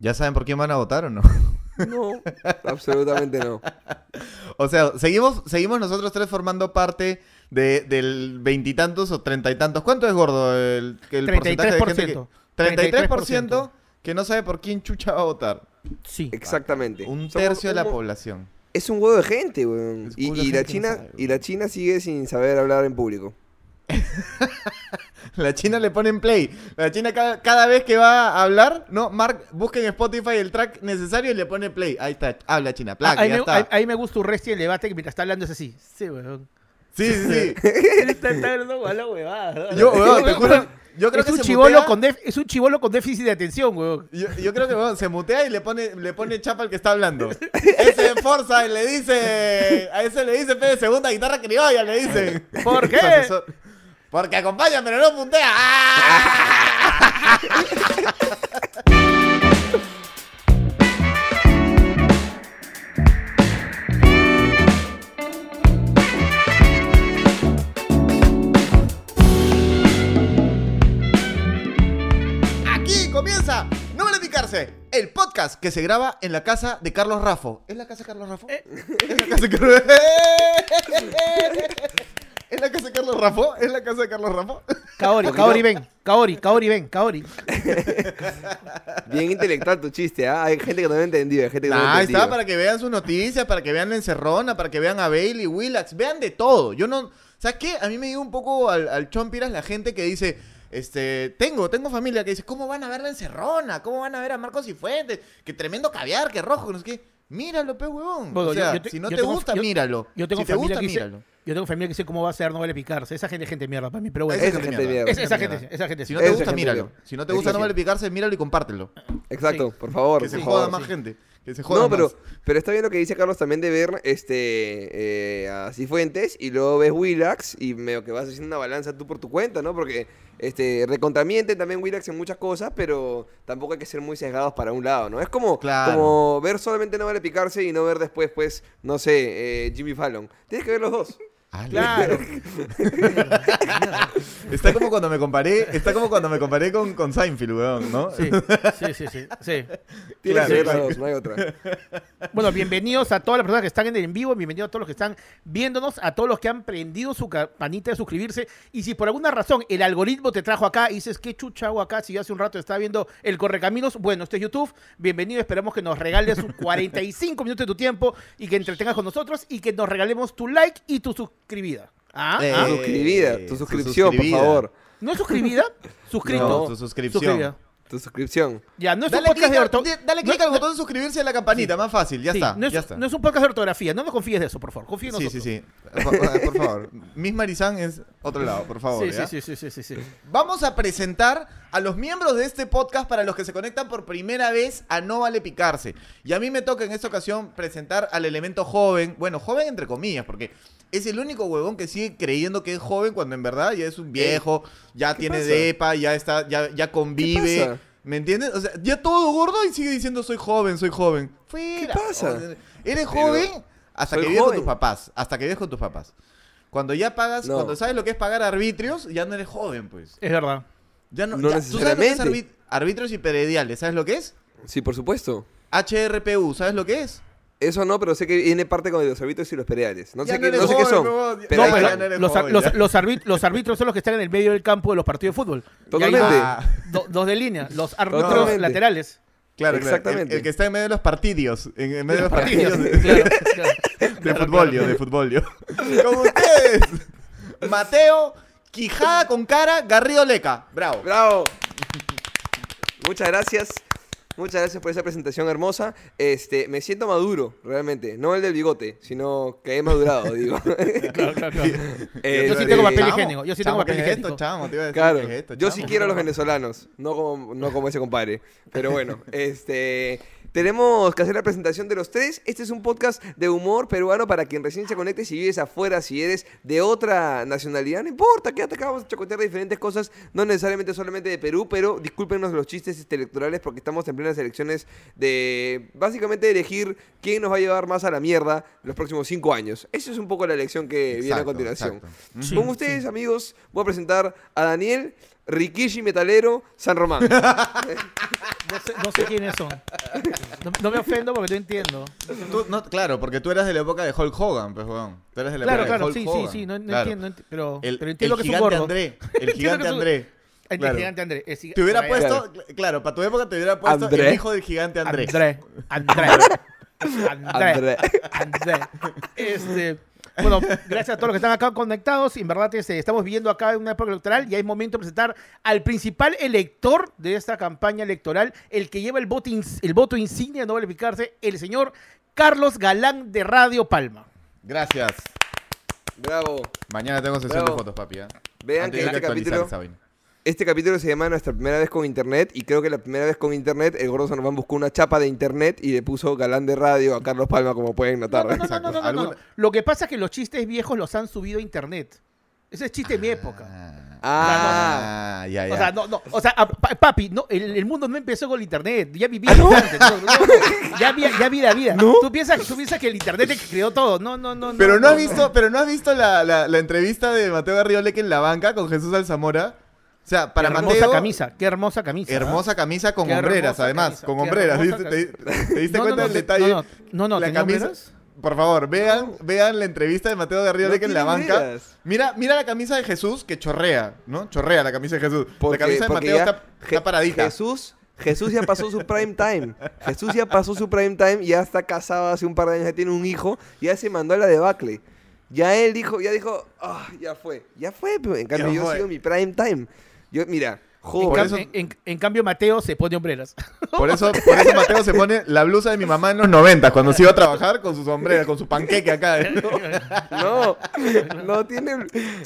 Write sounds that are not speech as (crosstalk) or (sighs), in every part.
¿Ya saben por quién van a votar o no? No, (laughs) absolutamente no. O sea, seguimos, seguimos nosotros tres formando parte de, del veintitantos o treinta y tantos. ¿Cuánto es gordo el, el porcentaje de gente que... 33%. 33% que no sabe por quién chucha va a votar. Sí. Exactamente. Un Somos tercio de la un- población. Es un huevo de gente, weón. Y, la gente que no China, sabe, y la China sigue sin saber hablar en público. (laughs) (laughs) La China le pone en play. La China cada, cada vez que va a hablar, no, Mark busca en Spotify el track necesario y le pone play. Ahí está, habla China, Ah, ahí, ya me, está. ahí- ahí me gusta un resto el debate que mientras está hablando es así. Sí, weón. Sí, sí, sí. (laughs) está, está hablando con la huevada. Yo, weón, te juro, yo creo es que un se chivolo mutea. con def- es un chivolo con déficit de atención, weón. Yo, yo creo que weón, se mutea y le pone, le pone chapa al que está hablando. Ese Forza y le dice. A ese le dice, pe, segunda guitarra criolla, le dice. ¿Por (laughs) qué? Profesor, Porque acompaña, pero no puntea. ¡Ah! (laughs) Aquí comienza No vale picarse, el podcast que se graba en la casa de Carlos Rafo. ¿Es la casa de Carlos Rafo? Eh. ¿Es la casa de Carlos (laughs) ¿Es la casa de Carlos Rafo? ¿Es la casa de Carlos Rafo? Kaori. Kaori, ven. Kaori, Kaori, ven. Kaori. (laughs) Bien intelectual tu chiste, ¿ah? Hay gente que no lo ha entendido, hay gente que no lo ha ahí entendido. está para que vean sus noticias, para que vean la encerrona, para que vean a Bailey, Willax, vean de todo. Yo no. ¿Sabes qué? A mí me dio un poco al, al chompiras la gente que dice. Este, tengo, tengo familia que dice, ¿cómo van a ver la encerrona? ¿Cómo van a ver a Marcos y Fuentes? Que tremendo caviar, que rojo, no sé qué. Míralo, pe huevón. Bueno, o yo- sea, yo te- si no yo te tengo- gusta, yo- míralo. Yo tengo si te familia gusta, que dice, míralo. Yo tengo familia que dice cómo va a ser, no vale picarse. Esa gente es gente mierda para mí, pero bueno. Esa Esa gente gente mierda. mierda. Es- esa mierda. gente, esa gente Si no te Esa gusta, míralo. mierda. Si no te gusta, no gente. vale picarse, míralo y compártelo. Exacto, Sí. por favor. Que se joda favor. más gente. Que se joda No, pero, más. pero está bien lo que dice Carlos también de ver este eh, a Cifuentes y luego ves Willax y medio que vas haciendo una balanza tú por tu cuenta, ¿no? Porque este recontramiente también Willax en muchas cosas, pero tampoco hay que ser muy sesgados para un lado, ¿no? Es como, Claro. como ver solamente no vale picarse y no ver después, pues, no sé, eh, Jimmy Fallon. Tienes que ver los dos. Claro. (laughs) Está como cuando me comparé, está como cuando me comparé con, con Seinfeld, weón, ¿no? Sí, sí, sí, sí, sí. Claro, dos, no hay otra. Bueno, bienvenidos a todas las personas que están en el en vivo, bienvenidos a todos los que están viéndonos, a todos los que han prendido su campanita de suscribirse. Y si por alguna razón el algoritmo te trajo acá y dices, ¿qué chucha hago acá? Si yo hace un rato estaba viendo el Correcaminos, bueno, este es YouTube. Bienvenido, esperamos que nos regales sus (laughs) 45 minutos de tu tiempo y que entretengas con nosotros y que nos regalemos tu like y tu suscribida. ¿Ah? Eh, ¿Ah? Tu suscribida, tu su suscripción, por favor. ¿No es suscribida? (laughs) Suscrito. No, su suscripción. Suscribida. Tu suscripción. Ya, no es Dale un podcast de ortografía. dale clic al botón de suscribirse y a la campanita, más fácil, ya está, no, es, ya está. no es un podcast de ortografía, no nos confíes de eso, por favor. Confía en sí, nosotros. sí, sí. Por, por favor. Miss Marizán es otro lado, por favor. Sí, ¿ya? sí, sí, sí, sí, sí, sí. Vamos a presentar a los miembros de este podcast para los que se conectan por primera vez a No Vale Picarse. Y a mí me toca en esta ocasión presentar al elemento joven, bueno, joven entre comillas, porque es el único huevón que sigue creyendo que es joven cuando en verdad ya es un viejo, ya ¿qué tiene pasa? depa, ya está, ya, ya convive. pasa? ¿Me entiendes? O sea, ya todo gordo y sigue diciendo soy joven, soy joven. Fuera. pasa? Eres Pero joven hasta que vives con tus papás. Hasta que vives con tus papás. Cuando ya pagas, No. cuando sabes lo que es pagar arbitrios, ya no eres joven, pues. Es verdad. Ya no, No ya- ¿Tú sabes lo que es arbitrios y prediales? ¿Sabes lo que es? Sí, por supuesto. HRPU, ¿sabes lo que es? Eso no, pero sé que viene parte con los árbitros y los pereales. No Ya sé, qué, eres no sé qué son. Pero No, hay- ya no los, joven, los- árbitros son los que están en el medio del campo de los partidos de fútbol. Totalmente. dos, Ah, do- dos de línea, los árbitros Totalmente. laterales. claro, claro. Exactamente. El, el que está en medio de los partidos. En, en medio de los Partidos, partidos. claro, (laughs) claro. de Claro, fútbol, claro. de fútbol. Con ustedes, Mateo, Quijada con cara, Garrido Leca. Bravo. ¡Bravo! Muchas gracias. Muchas gracias por esa presentación hermosa. Este, me siento maduro, realmente. No el del bigote, sino que he madurado, (laughs) digo. Claro, claro, claro. (laughs) Eh, Yo sí este, tengo papel higiénico, yo sí tengo papel ¿qué es higiénico. chamo? Te iba a decir, Claro, ¿qué es esto, yo sí quiero a los venezolanos, no como, no como ese compadre. Pero bueno, (laughs) este, tenemos que hacer la presentación de los tres. Este es un podcast de humor peruano para quien recién se conecte. Si vives afuera, si eres de otra nacionalidad, no importa, quédate acá, vamos a chocotear de diferentes cosas, no necesariamente solamente de Perú, pero discúlpenos los chistes este, electorales porque estamos en plena las elecciones de básicamente elegir quién nos va a llevar más a la mierda los próximos cinco años. Esa es un poco la elección que viene a continuación. Sí, Con ustedes, amigos, voy a presentar a Daniel Rikishi Metalero San Román. (laughs) No sé, no sé quiénes son. No, no me ofendo porque no entiendo. Tú- no, claro, porque tú eras de la época de Hulk Hogan, pues, weón. Tú eres de la Claro, época de claro, Hulk sí, sí, Hogan. sí, no, no Claro. entiendo, enti- pero, El, pero entiendo el que es un gigante gordo. André. El (laughs) gigante André. El Claro. gigante André. el giga- Te hubiera puesto, claro, para tu época te hubiera puesto André. el hijo del gigante André. André. André. (laughs) André. André. André. Este, bueno, gracias a todos los que están acá conectados. En verdad, este, estamos viviendo acá en una época electoral y hay momento de presentar al principal elector de esta campaña electoral, el que lleva el voto, el voto insignia, no verificarse, el señor Carlos Galán de Radio Palma. Gracias. Bravo. Mañana tengo sesión Bravo. de fotos, papi. ¿eh? Vean Antes que este actualizar capítulo-. Este capítulo se llama Nuestra primera vez con internet y creo que la primera vez con internet el gordo San Román buscó una chapa de internet y le puso galán de radio a Carlos Palma como pueden notar. No, no, no, no, no, no, Lo que pasa es que los chistes viejos los han subido a internet. Ese es chiste de mi época. Ah, Ah, ya, ya. O sea, no, no, o sea, papi, no, el, el mundo no empezó con el internet, ya vivía antes, no, no, no, (laughs) ya había, ya había vida. ¿Tú piensas, tú piensas que el internet es el que creó todo, no, no, no. pero no has visto, pero no has visto la, la, la entrevista de Mateo Garrioleque en la banca con Jesús Alzamora. O sea, para qué hermosa Mateo, camisa, qué hermosa camisa. hermosa camisa con hombreras, además, camisa, con hombreras. ¿Viste? ¿Te, te diste No, cuenta no, del te- detalle? no, no, no, no, la ¿tenía camisa. hombreras? Por favor, vean, vean la entrevista de Mateo Garrioleque No en la banca. Mira, mira la camisa de Jesús que chorrea, ¿no? Chorrea la camisa de Jesús. porque, la camisa de Mateo está, está paradita. Jesús, Jesús ya pasó su prime time. Jesús ya pasó su prime time, ya está casado hace un par de años, ya tiene un hijo, ya se mandó a la debacle. Ya él dijo, ya dijo, ah, ya fue, ya fue, pero en cambio Ya yo fue. sigo mi prime time. Yo, mira, En, cam- eso- en- en- en cambio, Mateo se pone hombreras. (laughs) Por eso, por eso Mateo se pone la blusa de mi mamá en los 90 cuando se iba a trabajar con su sombrera, con su panqueque acá. ¿eh? No, no tiene,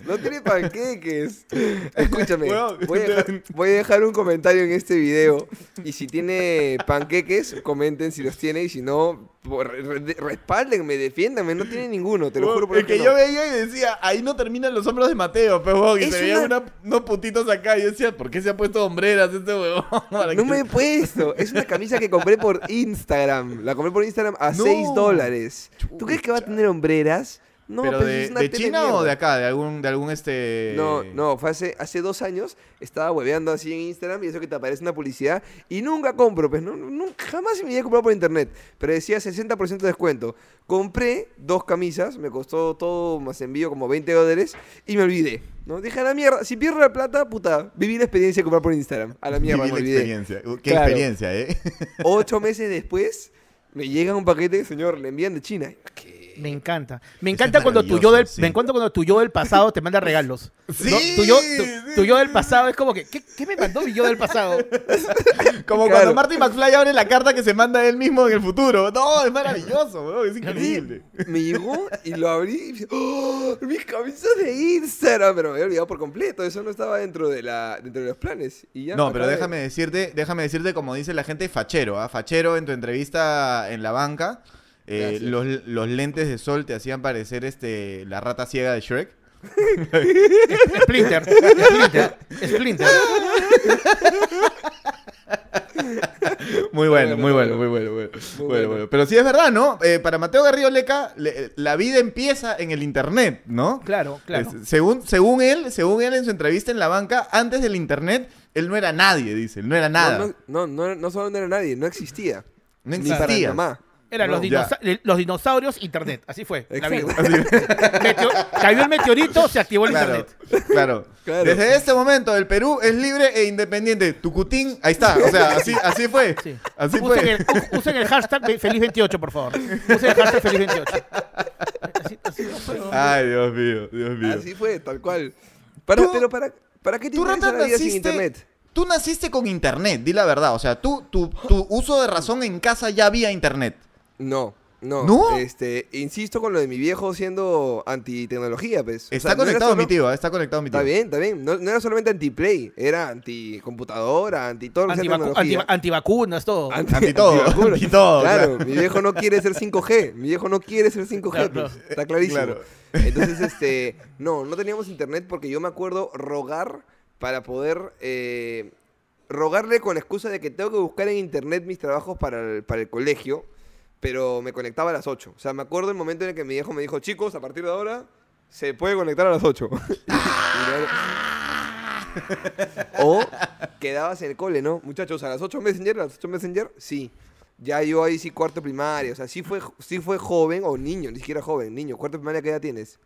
no tiene panqueques. Escúchame, voy a, dejar, (laughs) voy a dejar un comentario en este video. Y si tiene panqueques, comenten si los tiene. Y si no, respáldenme, defiéndanme. No tiene ninguno, te lo juro por el que no. yo veía y decía, ahí no terminan los hombros de Mateo, pues, huevón, y se veían una- unos putitos acá. Y yo decía, ¿por qué se ha puesto hombreras este huevón? (laughs) No me he puesto. Es una camisa que compré por Instagram. La compré por Instagram a No. 6 dólares. ¿Tú crees que va a tener hombreras? No, ¿Pero pues de, es una de tele China o de acá? ¿De algún, de algún este...? No, no, fue hace, hace dos años, estaba hueveando así en Instagram y eso que te aparece una publicidad y nunca compro, pues no, nunca, jamás me había comprado por internet, pero decía 60% de descuento. Compré dos camisas, me costó todo más envío como 20 dólares y me olvidé, ¿no? Dije a la mierda, si pierdo la plata, puta, viví la experiencia de comprar por Instagram, a la mierda, Viví me la olvidé. experiencia. Qué Claro. experiencia, ¿eh? Ocho meses después, me llega un paquete, señor, le envían de China. ¿Qué? Me encanta. Me encanta cuando tu yo del, sí. me encanta cuando tu yo del pasado te manda regalos. (laughs) Sí, ¿no? Tu, yo, tu- sí. tu yo del pasado es como que, ¿qué, qué me mandó mi yo del pasado? (laughs) Como Claro. cuando Marty McFly abre la carta que se manda él mismo en el futuro. No, es maravilloso, huevón, es increíble. Me llegó y lo abrí y dije, ¡Oh! mis camisas de Instagram. Pero me había olvidado por completo. Eso no estaba dentro de, la, dentro de los planes. Y ya No, pero acabé. déjame decirte, déjame decirte como dice la gente, fachero, ¿ah? Fachero en tu entrevista en la banca. Eh, los, los lentes de sol te hacían parecer este la rata ciega de Shrek. (laughs) Splinter, Splinter, Splinter. Muy bueno, bueno, muy bueno, bueno. muy bueno, bueno. Muy Bueno, bueno. bueno. Pero sí es verdad, ¿no? Eh, para Mateo Garrido Leca, le- la vida empieza en el internet, ¿no? Claro, claro. Es- según, según él, según él en su entrevista en la banca, antes del internet, él no era nadie, dice, él no era nada. No, no, no, no, no solo no era nadie, no existía. No Ni para existía. mamá. Eran No, los, dinosa- eh, los dinosaurios, internet. Así fue. la vida. (laughs) Cayó el meteorito, se activó el Claro, internet. claro. Claro. Desde este momento el Perú es libre e independiente. Tucutín, ahí está. O sea, así, así fue. Sí. Así usen, fue. el, u- usen el hashtag ve- feliz28, por favor. Usen el hashtag feliz28. Así. Ay, Dios mío, Dios mío. Así fue, tal cual. Para, Tú- pero para, ¿para qué te Tú, interesa Rata, la vida sin naciste, internet? tú naciste con internet, di la verdad. O sea, tú, tu, tu uso de razón en casa ya había internet. No, no. ¿No? Este, insisto con lo de mi viejo siendo antitecnología, pues. O Está no conectado solo- mi tío, está conectado mi tío. Está bien, está bien. No, no era solamente anti-play, era anti-computadora, anti todo lo que sea Antivacu- tecnología. antiva- antivacunas, todo. Anti- Anti todo, antivacunas. anti todo, Claro, mi viejo no quiere ser 5G. Mi viejo no quiere ser 5G, Claro, pues, está clarísimo. Claro. Entonces, este, no, no teníamos internet porque yo me acuerdo rogar para poder eh, rogarle con la excusa de que tengo que buscar en internet mis trabajos para el, para el colegio, pero me conectaba a las 8. O sea, me acuerdo el momento en el que mi viejo me dijo, chicos, a partir de ahora se puede conectar a las 8. (laughs) (laughs) o quedabas en el cole, ¿no? Muchachos, a las 8 Messenger, a las 8 Messenger, sí. Ya yo ahí sí cuarto primaria, o sea, sí fue, sí fue joven o niño, ni siquiera joven, niño. ¿Cuarto primaria qué edad tienes?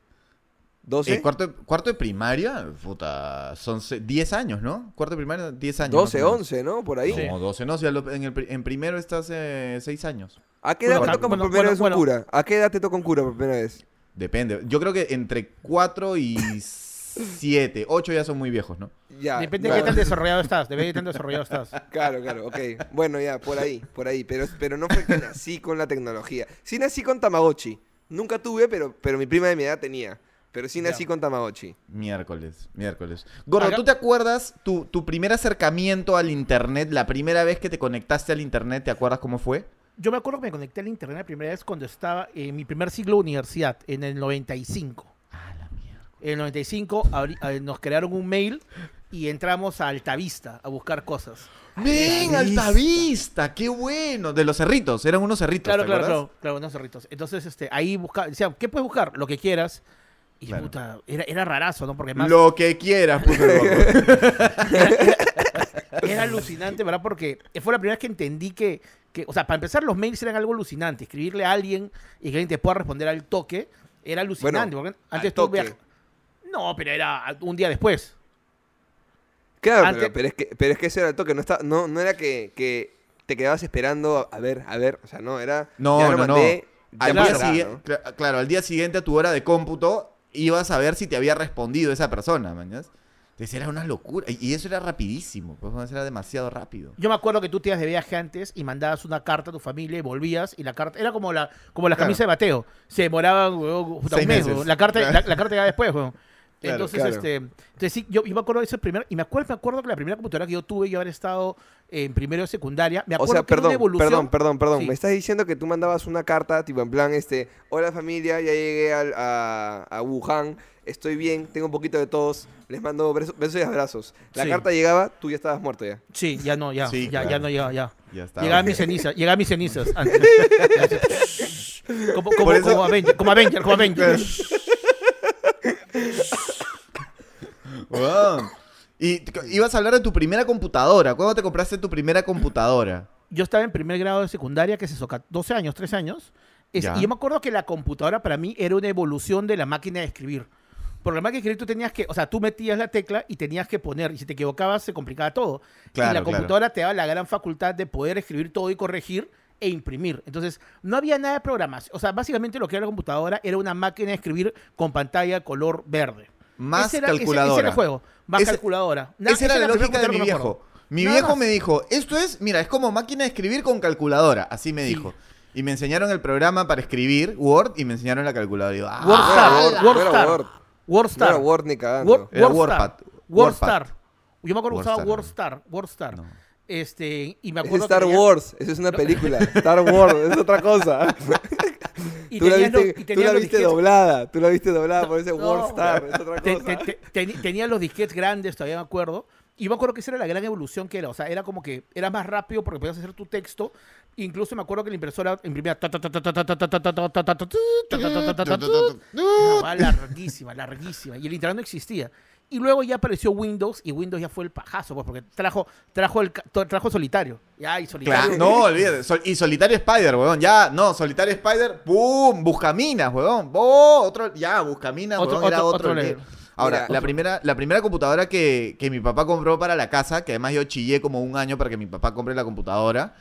¿12? Eh, cuarto, cuarto de primaria, puta, son se- 10 años, ¿no? Cuarto de primaria, 10 años. 12, más o menos. 11, ¿no? Por ahí. No, 12, no, si en, el en primero estás 6 años. ¿A qué edad Bueno, te toca bueno, por primera bueno, vez un bueno. cura? ¿A qué edad te toca un cura por primera vez? Depende. Yo creo que entre 4 y (laughs) 7, 8 ya son muy viejos, ¿no? Ya. Depende de claro. qué tan desarrollado estás. Depende de qué tan desarrollado estás. (laughs) Claro, claro, ok. Bueno, ya, por ahí, por ahí. Pero, pero no fue que nací con la tecnología. Sí nací con Tamagotchi. Nunca tuve, pero, pero mi prima de mi edad tenía. Pero sí nací Ya. con Tamagotchi. Miércoles, miércoles. Gordo, Acá- ¿tú te acuerdas tu, tu primer acercamiento al internet, la primera vez que te conectaste al internet, ¿te acuerdas cómo fue? Yo me acuerdo que me conecté al internet la primera vez cuando estaba en mi primer siglo de universidad, en el 95. Ah, la mierda. En el 95 abri- eh, nos crearon un mail y entramos a Altavista a buscar cosas. ¡Ven, Altavista! Altavista! ¡Qué bueno! De los cerritos, eran unos cerritos, Claro, ¿te claro, acuerdas? claro, claro, unos cerritos. Entonces, este, ahí buscaba, decían, ¿qué puedes buscar? Lo que quieras. Y Claro. puta, era, era rarazo, ¿no? Porque más Lo que quieras, gordo. (laughs) era alucinante, ¿verdad? Porque fue la primera vez que entendí que, que, o sea, para empezar, los mails eran algo alucinante. Escribirle a alguien y que alguien te pueda responder al toque era alucinante. Bueno, porque antes al tú toque. viaj- No, pero era un día después. Claro, Antes- pero, pero es que, pero es que eso era el toque. No, está, no, no era que, que te quedabas esperando a ver, a ver. O sea, no, era. No, ya lo no, no. mandé, ya Al pasará, día ¿no? siguiente, cla- claro, al día siguiente a tu hora de cómputo ibas a ver si te había respondido esa persona, mañas. Entonces era una locura. Y eso era rapidísimo, pues era demasiado rápido. Yo me acuerdo que tú te ibas de viaje antes y mandabas una carta a tu familia y volvías y la carta era como la como la Claro. camisa de bateo. Se demoraban Seis un mes. La carta, la, la carta llegaba después, huevón. Claro, entonces, claro. este, entonces sí, yo, yo me acuerdo de ese primer, y me acuerdo, me acuerdo que la primera computadora que yo tuve, yo haber estado en primero de secundaria, me O acuerdo sea, que era una perdón, evolución. perdón, perdón, perdón. Sí. Me estás diciendo que tú mandabas una carta, tipo en plan, este, hola familia, ya llegué al- a, a Wuhan, estoy bien, tengo un poquito de tos, les mando besos, besos y abrazos. La Sí. carta llegaba, tú ya estabas muerto ya. Sí, ya no, ya, Sí, ya, ya no llegaba, ya. Ya está. Llegaba mis cenizas, llegaba mis cenizas antes. (laughs) como, como, eso- como Avenger, como Avenger, como Avenger. Y ibas a hablar de tu primera computadora. ¿Cuándo te compraste tu primera computadora? yo estaba en primer grado de secundaria, que es eso, ca- 12 años, 13 años. Es- y yo me acuerdo que la computadora para mí era una evolución de la máquina de escribir. Porque la máquina de escribir tú tenías que, o sea, tú metías la tecla y tenías que poner, y si te equivocabas se complicaba todo. y la claro. computadora te daba la gran facultad de poder escribir todo y corregir e imprimir. Entonces, no había nada de programación. O sea, básicamente lo que era la computadora era una máquina de escribir con pantalla color verde. Más Ese era- ese- calculadora. Ese, era el juego. Más Ese- calculadora. Na- Esa era la lógica de mi viejo. Mi Nada viejo más. me dijo, esto es, mira, es como máquina de escribir con calculadora. Así me Sí. dijo. Y me enseñaron el programa para escribir, Word, y me enseñaron la calculadora. Y digo, ah, WordStar, no Word, no WordStar, Word. No WordStar. era Word ni cagando. Word-. WordPad. WordStar. Yo me acuerdo que usaba WordStar, WordStar. No. Este, y me Es acuerdo Star que tenía- Wars, eso es una película. Star Wars, es otra cosa. (laughs) y tú, la viste, los, y tú la viste doblada, tú la viste doblada por ese no, Warstar, es otra cosa. Te, te, te, tenía los disquetes grandes, todavía me acuerdo. Y me acuerdo que esa era la gran evolución que era. O sea, era como que era más rápido porque podías hacer tu texto. Incluso me acuerdo que la impresora imprimía. larguísima, larguísima. Y el internet no existía. Y luego ya apareció Windows y Windows ya fue el pajazo, pues, porque trajo, trajo, el, trajo solitario. Ya, y solitario. Claro, no, olvídate. Sol- y Solitario Spider, weón. Ya, no, Solitario Spider, ¡pum! Buscaminas, weón. ¡Oh! Otro, ya, Buscaminas, Otro- weón, era otro- otro. otro. Ahora, Mira, la, otro- primera, la primera computadora que, que mi papá compró para la casa, que además yo chillé como un año para que mi papá compre la computadora,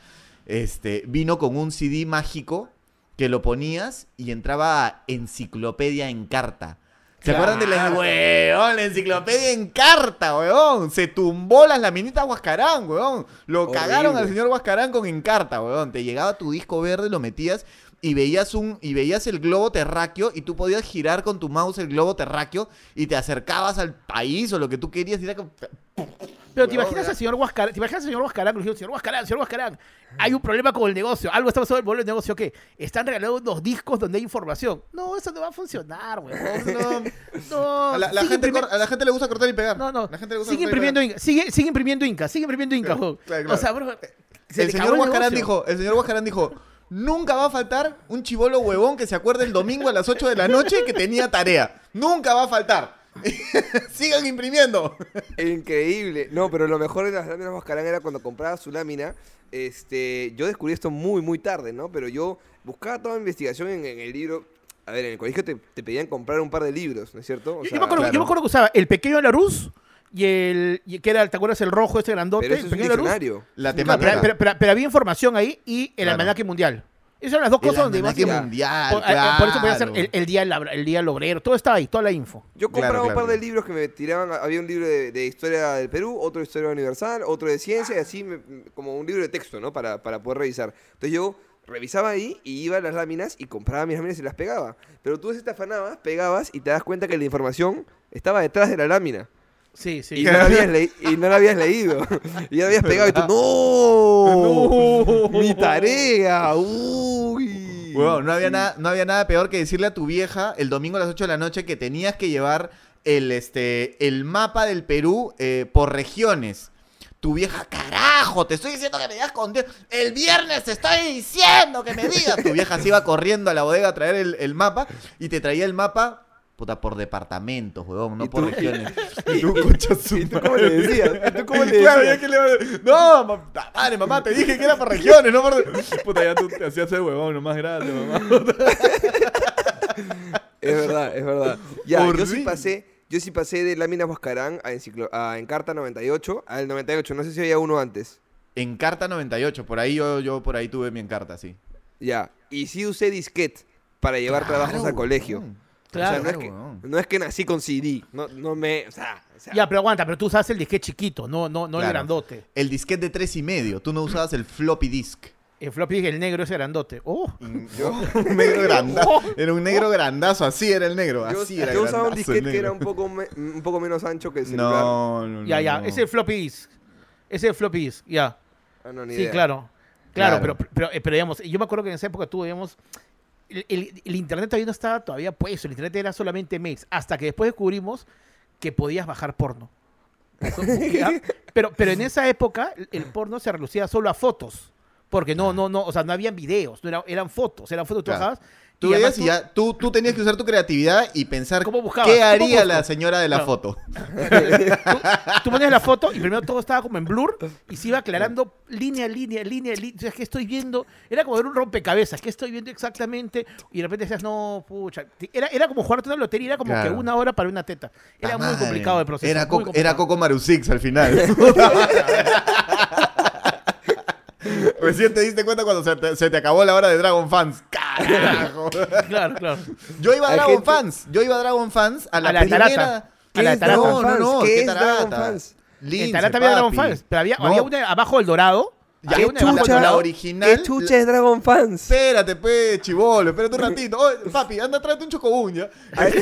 este, vino con un CD mágico que lo ponías y entraba a enciclopedia en carta. ¿Se Claro. acuerdan de la, weón, la enciclopedia en carta, weón? Se tumbó las laminitas Huascarán, weón. Lo Horrible. cagaron al señor Huascarán con Encarta, weón. Te llegaba tu disco verde, lo metías y veías un y veías el globo terráqueo y tú podías girar con tu mouse el globo terráqueo y te acercabas al país o lo que tú querías y era como- Pero te imaginas al señor Huascarán, te imaginas al señor Huascarán, que dijeron, señor Huascarán, señor Huascarán, hay un problema con el negocio, algo está pasando en el modelo de negocio, ¿qué? Están regalando unos discos donde hay información. No, eso no va a funcionar, güey. No, (laughs) no. A la, gente a la gente le gusta cortar y pegar. No, no. La gente le gusta Sigue imprimiendo. Inca, sigue, sigue imprimiendo Inca, sigue imprimiendo Inca, Claro, weón. claro, claro. O sea, bro, se El señor el Huascarán dijo, el señor Huascarán dijo, nunca va a faltar un chivolo huevón que se acuerde el domingo a las 8 de la noche que tenía tarea. Nunca va a faltar. (laughs) Sigan imprimiendo. Increíble. No, pero lo mejor de las láminas Mascarán era cuando compraba su lámina. Este, yo descubrí esto muy, muy tarde, ¿no? Pero yo buscaba toda la investigación en, en el libro. A ver, en el colegio te, te pedían comprar un par de libros, ¿no es cierto? O Yo, sea, yo me acuerdo, yo claro. me acuerdo que usaba el pequeño Larus y el. y que era, ¿te acuerdas? El rojo, este grandote. pero eso el es un diccionario. La Claro, temática. pero, pero- pero- pero había información ahí y el Claro. almanaque mundial. Esas eran las dos El cosas donde almanaque mundial, por, eh, por eso podía ser claro. el, el día del el día del obrero, todo estaba ahí, toda la info. Yo Claro, compraba un claro, par de claro. libros que me tiraban. Había un libro de, de historia del Perú, otro de historia universal, otro de ciencia, y así me- como un libro de texto, ¿no? Para, para poder revisar. Entonces yo revisaba ahí y iba a las láminas y compraba mis láminas y las pegaba. Pero tú te afanabas, pegabas y te das cuenta que la información estaba detrás de la lámina. Sí, sí. Y no, la (laughs) habías y no la habías leído. y ya la habías pegado y tú, (laughs) ¡No! ¡Mi (laughs) tarea! ¡Uy! Huevón, no había, nada, no había nada peor que decirle a tu vieja el domingo a las 8 de la noche que tenías que llevar el, este, el mapa del Perú eh, por regiones. Tu vieja, carajo, te estoy diciendo que me digas con tiempo. El viernes te estoy diciendo que me digas. Tu vieja se iba corriendo a la bodega a traer el, el mapa y te traía el mapa, puta, por departamentos, huevón, no ¿Y por tú? regiones. (laughs) Y tú, (laughs) concha su ¿Y tú cómo le decías? ¿Y tú cómo (laughs) le Claro, decías? ya que le iba a decir, No, ma- madre, mamá, te dije que era por regiones, no por. Puta, ya tú te hacías el huevón, lo más grande, mamá. Es verdad, es verdad. Ya, yo sí pasé, yo sí pasé de láminas Huascarán a, enciclo- a Encarta 98 al 98. No sé si había uno antes. Encarta 98, por ahí yo, yo por ahí tuve mi encarta, sí. Ya. Y sí usé disquete para llevar trabajos al colegio. Claro. o sea, no es, que, weón. no es que nací con CD. No, no me. O sea. o sea, Ya, pero aguanta, pero tú usabas el disquete chiquito, no, no, no el grandote. El disquete de tres y medio, tú no usabas el floppy disk. El floppy disk, el negro ese grandote. Oh, Yo, (laughs) un negro grandazo. Era un negro grandazo, así era el negro. yo, Así era yo usaba un disquete que era un poco, me- un poco menos ancho que el celular. No, no, no. ya, ya, no. ese es el floppy disk. Ese es el floppy disk, ya. Ah, no, ni Sí, idea. claro. Claro, Claro. Pero, pero, eh, pero digamos, yo me acuerdo que en esa época tú, digamos, el, el- el internet todavía no estaba todavía puesto, el internet era solamente mails, hasta que después descubrimos que podías bajar porno. (laughs) Pero, pero en esa época el- porno se reducía solo a fotos, porque no, no, no, o sea, no habían videos, no era- eran fotos, eran fotos tú Claro. bajabas. Tú y además veías y ya, tú, tú tenías que usar tu creatividad y pensar ¿Cómo buscabas? qué ¿Cómo haría la señora de la foto. (laughs) tú ponías la foto y primero todo estaba como en blur y se iba aclarando línea, línea, línea, línea. Entonces, ¿qué estoy viendo? Era como ver un rompecabezas. ¿Qué estoy viendo exactamente? Y de repente decías, no, pucha. Era, era como jugarte una lotería, era como Claro. que una hora para una teta. Era muy madre. complicado el proceso. Era, Co- era. Coco Marusix al final. (laughs) Recién te diste cuenta cuando se te, se te acabó la hora de Dragon Fans. ¡Carajo! (laughs) Claro, claro. Yo iba a Dragon gente- Fans. Yo iba a Dragon Fans a la, A la primera. tarata. ¿Qué A la tarata. No, no, no. ¿Qué ¿Qué es Dragon tarata? Fans? Lince, en Tarata había Dragon. Fans, pero había, No, había una abajo del dorado. Ya, había ¿qué una abajo chucha? La original. ¿Qué chucha es Dragon Fans? Espérate, pe, chivolo, espérate un ratito. Oye, papi, anda, tráete un chocobún, ¿ya? (laughs)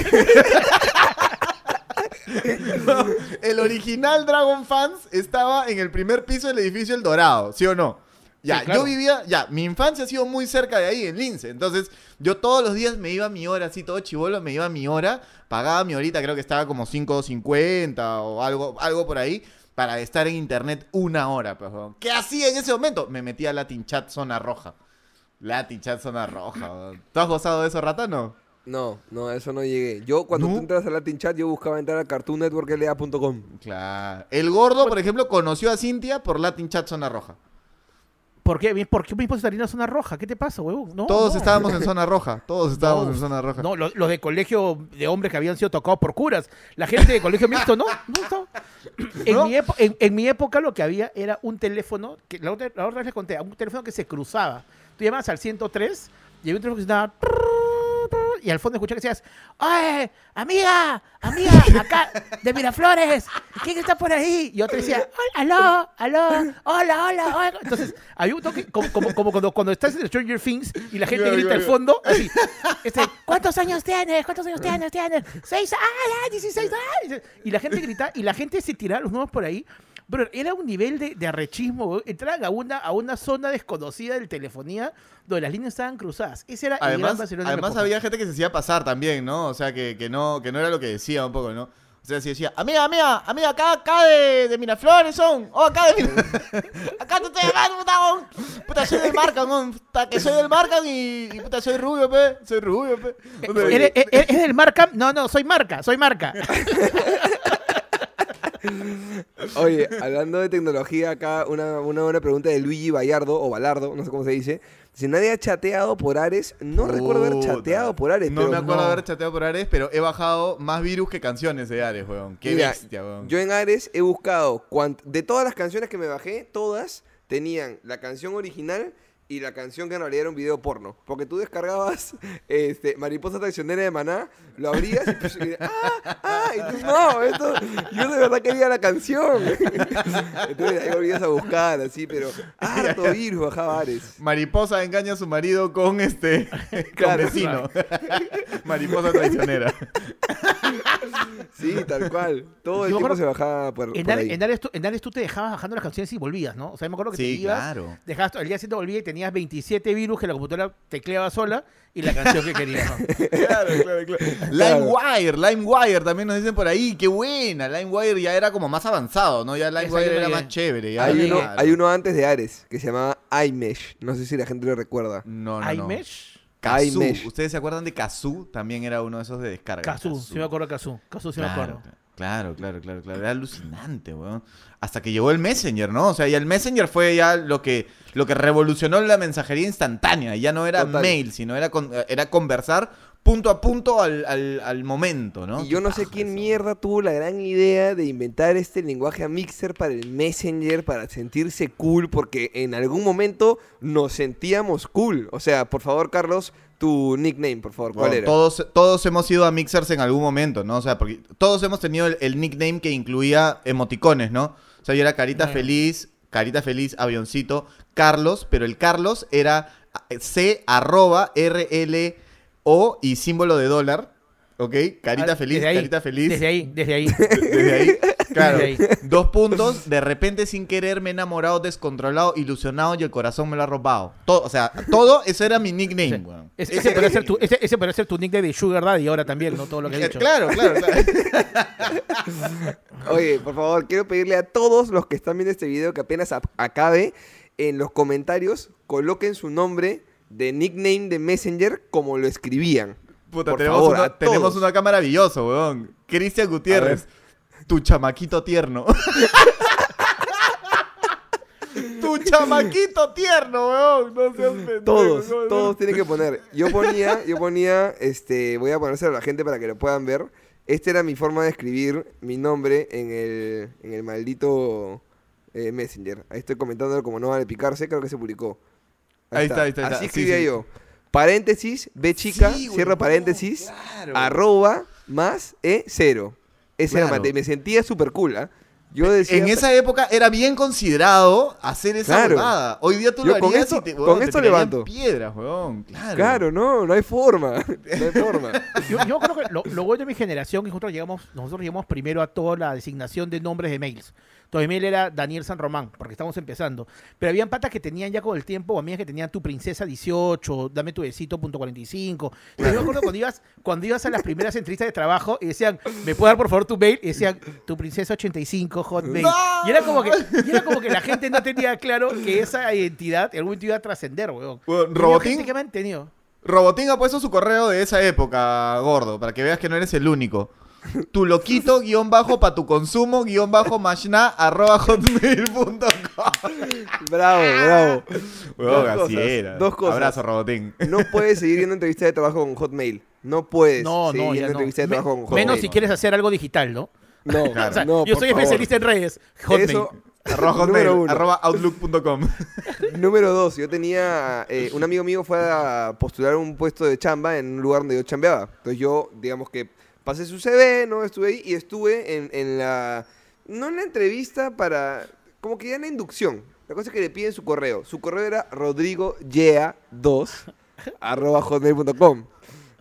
No, el original Dragon Fans estaba en el primer piso del edificio El Dorado, ¿sí o no? Ya, Sí, claro. yo vivía, ya, mi infancia ha sido muy cerca de ahí, en Lince. Entonces, yo todos los días me iba a mi hora, así todo chivolo, me iba a mi hora, pagaba mi horita, creo que estaba como 5.50 o algo, algo por ahí, para estar en internet una hora. Pues, weón. ¿Qué hacía en ese momento? Me metía a Latin Chat Zona Roja. Latin Chat Zona Roja. ¿Tú has gozado de eso, rata? No. No, eso no llegué. Yo cuando ¿No? tú entras a Latin Chat, yo buscaba entrar a cartoonnetworkla.com. Claro. El gordo, por ejemplo, conoció a Cintia por Latin Chat Zona Roja. ¿Por qué? ¿Por qué mi esposa estaría en zona roja? ¿Qué te pasa, huevón? No, Todos no. estábamos en zona roja. Todos (laughs) estábamos No, en zona roja. No, los, los de colegio de hombres que habían sido tocados por curas. La gente de colegio mixto, no. no. (clears throat) En. Mi epo- en- en mi época lo que había era un teléfono, que la otra, la otra vez les conté, un teléfono que se cruzaba. Tú llamabas al 103 y había un teléfono que sonaba... Y al fondo escuchaba que decías, ¡Oye, amiga, amiga, acá, de Miraflores! ¿Quién está por ahí? Y otro decía, ¡Aló, aló, hola, hola, hola! Entonces, había un toque, como, como, como cuando, cuando estás en Stranger Things y la gente grita al fondo, así, este, ¿cuántos años tienes? ¿Cuántos años tienes? ¿Tienes? ¿Seis? ¡Ah, ya, 16 años! Y la gente grita, y la gente se tiraba los números por ahí, Bro, era un nivel de, de arrechismo. Entraban a una, a una zona desconocida de telefonía donde las líneas estaban cruzadas. Ese era el gran Además, además había gente que se hacía pasar también, ¿no? O sea, que, que no, que no era lo que decía un poco, ¿no? O sea, si decía, amiga, amiga, amiga, acá, acá de, de Miraflores son. Oh, acá de Miraflores. (laughs) acá te estoy llamando, puta. Puta, soy del Marcan, weón. Puta, que soy del Marcan y, y, puta, soy rubio, pe. Soy rubio, pe. Sea, ¿Eres, eres- eres del marca? No, no, soy marca, soy marca. (laughs) Oye, hablando de tecnología, acá una, una buena pregunta de Luigi Bayardo, o Balardo, no sé cómo se dice. Si nadie ha chateado por Ares, no recuerdo haber chateado por Ares. No pero me acuerdo no. haber chateado por Ares, pero he bajado más virus que canciones de Ares, weón. Qué Mira, bestia, weón. Yo en Ares he buscado, de todas las canciones que me bajé, todas tenían la canción original y la canción que en realidad era un video porno. Porque tú descargabas (laughs) este, Mariposa Traicionera de Maná, lo abrías y, pues, y- ¡ah! ¡ah! Y tú, no, esto, yo de verdad quería la canción. (laughs) Entonces ahí volvías a buscar, así, pero (laughs) harto virus bajaba Ares. Mariposa engaña a su marido con este con Claro, vecino. Mariposa traicionera. Sí, tal cual. Todo el Yo tiempo se bajaba por, En por ahí. en, Ares tú, en Ares tú te dejabas bajando las canciones y volvías, ¿no? O sea, me acuerdo que te Sí, ibas, claro. dejabas, el día siguiente volvías y tenías 27 virus que la computadora tecleaba sola y la canción que querías. ¿no? (laughs) Claro, claro, claro. LimeWire, LimeWire también nos dicen por ahí, qué buena. LimeWire ya era como más avanzado, ¿no? Ya LimeWire era más chévere. ya Hay uno, hay uno antes de Ares que se llamaba iMesh. No sé si la gente lo recuerda. No, no, no. iMesh, Kazoo. iMesh. ¿Ustedes se acuerdan de Kazoo? También era uno de esos de descarga. Kazoo, sí me acuerdo de Kazoo. Kazoo sí me acuerdo. Claro, claro, claro, claro. Era alucinante, weón. Hasta que llegó el Messenger, ¿no? O sea, ya el Messenger fue ya lo que, lo que revolucionó la mensajería instantánea. Ya no era Total. mail, sino era, con- era conversar punto a punto al, al- al momento, ¿no? Y yo no sé paja quién eso. mierda tuvo la gran idea de inventar este lenguaje a Mixer para el Messenger, para sentirse cool, porque en algún momento nos sentíamos cool. O sea, por favor, Carlos, tu nickname, por favor, ¿cuál Bueno, era? Todos, todos hemos ido a Mixers en algún momento, ¿no? O sea, porque todos hemos tenido el, el nickname que incluía emoticones, ¿no? O sea, yo era Carita. Feliz, Carita Feliz, Avioncito, Carlos, pero el Carlos era C arroba R L O y símbolo de dólar, ¿ok? Carita Ah, Feliz, ahí, Carita Feliz. Desde ahí, desde ahí. (laughs) Desde ahí, claro. Dos puntos. De repente, sin querer, me he enamorado, descontrolado, ilusionado y el corazón me lo ha robado. Todo, o sea, todo eso era mi nickname. Ese, ese podría ser tu, ese, ese podría ser tu nickname de Sugar Daddy ahora también, ¿no? Todo lo que he Eh, dicho. Claro, claro, claro. (laughs) Oye, por favor, quiero pedirle a todos los que están viendo este video que apenas ap- acabe, en los comentarios coloquen su nombre de nickname de Messenger como lo escribían. Puta, Por tenemos, favor, una, tenemos una acá maravilloso, weón. Cristian Gutiérrez. Tu chamaquito tierno. (laughs) tu chamaquito tierno, weón. No seas pendejo. Todos, no, no. todos tienen que poner. Yo ponía, yo ponía, este, voy a ponérselo a la gente para que lo puedan ver. Esta era mi forma de escribir mi nombre en el, en el maldito eh, Messenger. Ahí estoy comentándolo como no vale picarse, creo que se publicó. Ahí está, ahí está, ahí está. Así Sí, escribía sí. yo. Paréntesis, B chica, Sí, cierra paréntesis, claro. arroba, más, E, cero. Ese era Claro. me sentía súper cool, ¿ah? Yo decía... En esa época era bien considerado hacer esa Claro. huevada. Hoy día tú Yo lo con harías esto- y te, con weón, te esto tirarían levanto. piedras, weón. Claro. Claro, no, no hay forma. (laughs) No hay forma. (laughs) Yo, yo creo que lo, lo bueno de mi generación es que nosotros llegamos, nosotros llegamos primero a toda la designación de nombres de mails. Tu email era Daniel San Román, porque estamos empezando. Pero habían patas que tenían ya con el tiempo, o amigas que tenían tu princesa 18, dame tu besito, punto 45. Y yo me acuerdo cuando ibas, cuando ibas a las primeras entrevistas de trabajo y decían, ¿me puedes dar por favor tu mail? Y decían, tu princesa 85, hotmail. ¡No! Y era como que, y era como que la gente no tenía claro que esa identidad en algún momento iba a trascender, weón. Había Robotín, que me han tenido. Robotín ha puesto su correo de esa época, gordo, para que veas que no eres el único. (laughs) Tu loquito, guion bajo, pa' tu consumo, guion bajo, mashna, arroba hotmail.com. (laughs) Bravo, bravo. Dos así cosas, era. dos cosas. Abrazo, Robotín. No puedes seguir viendo entrevistas de trabajo con Hotmail. No puedes No, seguir no, viendo ya no. entrevistas de Me- trabajo con Hotmail. menos si quieres hacer algo digital, ¿no? No, Claro. (laughs) O sea, no, yo por soy favor. especialista en redes. Hotmail. Eso, Arroba hotmail, arroba outlook.com. número dos. Yo tenía... eh, un amigo mío fue a postular un puesto de chamba en un lugar donde yo chambeaba. Entonces yo, digamos que pasé su CV, ¿no? Estuve ahí y estuve en, en la... No en la entrevista para... Como que ya en la inducción. La cosa es que le piden su correo. Su correo era rodrigoyea2 (laughs) arroba hotmail.com.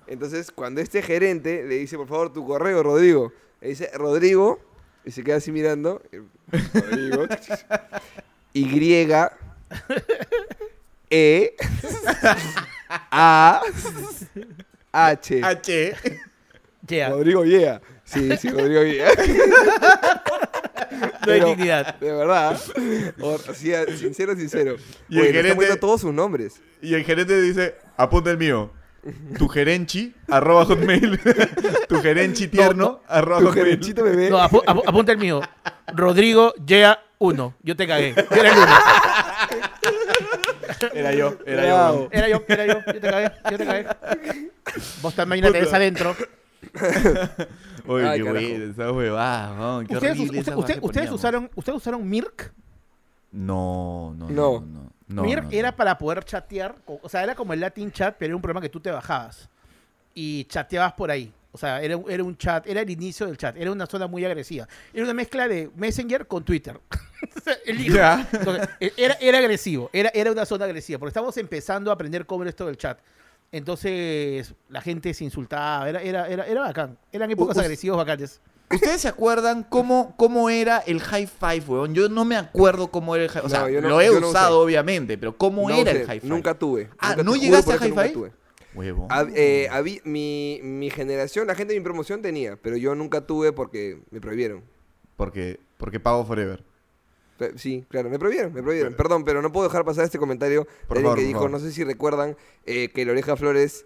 Entonces, cuando este gerente le dice, por favor, tu correo, Rodrigo, le dice, Rodrigo, y se queda así mirando. Rodrigo. (laughs) Y, E, (laughs) A, H. H. Yeah. Rodrigo Yeah. Sí, sí, Rodrigo Yeah. (laughs) No hay dignidad. De verdad. O- sincero, sincero. Y el Oye, gerente- todos sus nombres. Y el gerente dice, apunta el mío. Tu gerenchi, arroba hotmail. (laughs) tu gerenchi tierno, arroba Tu hotmail. gerenchito bebé. No, apu- apu- apunta el mío. Rodrigo Yea 1. Yo te cagué. Yo era el uno. Era yo, era yo. Era yo, era yo. Yo te cagué. Yo te cagué. Vos también la tenés adentro. (laughs) Oye, Ay, qué esa huevada, qué ¿Ustedes, horrible usted- esa usted- ustedes usaron, ¿Ustedes usaron Mirk? No, no, no. No. no, no, Mirk no, era para poder chatear. O sea, era como el Latin Chat, pero era un programa que tú te bajabas. Y chateabas por ahí. O sea, era, un- era un chat, era el inicio del chat. Era una zona muy agresiva. Era una mezcla de Messenger con Twitter. (laughs) El hijo. Ya. Entonces, e- era, era agresivo, era, era una zona agresiva, porque estamos empezando a aprender cómo era esto del chat. Entonces, la gente se insultaba, era, era, era, era bacán. Eran épocas us- agresivas bacanes. ¿Ustedes se acuerdan cómo, cómo era el high five, weón? Yo no me acuerdo cómo era el high O sea, No, yo no- lo he usado, obviamente, pero ¿cómo No era sé, el high five? Nunca tuve. Ah, Nunca ¿no llegaste por a eso nunca Hi-Fi? tuve. Huevón. Hab- eh, mi, mi generación, la gente de mi promoción tenía, pero yo nunca tuve porque me prohibieron. Porque, porque pago forever. Sí, claro, me prohibieron, me prohibieron. Perdón, pero no puedo dejar pasar este comentario Por de alguien favor, que dijo, favor. no sé si recuerdan, eh, que la Oreja Flores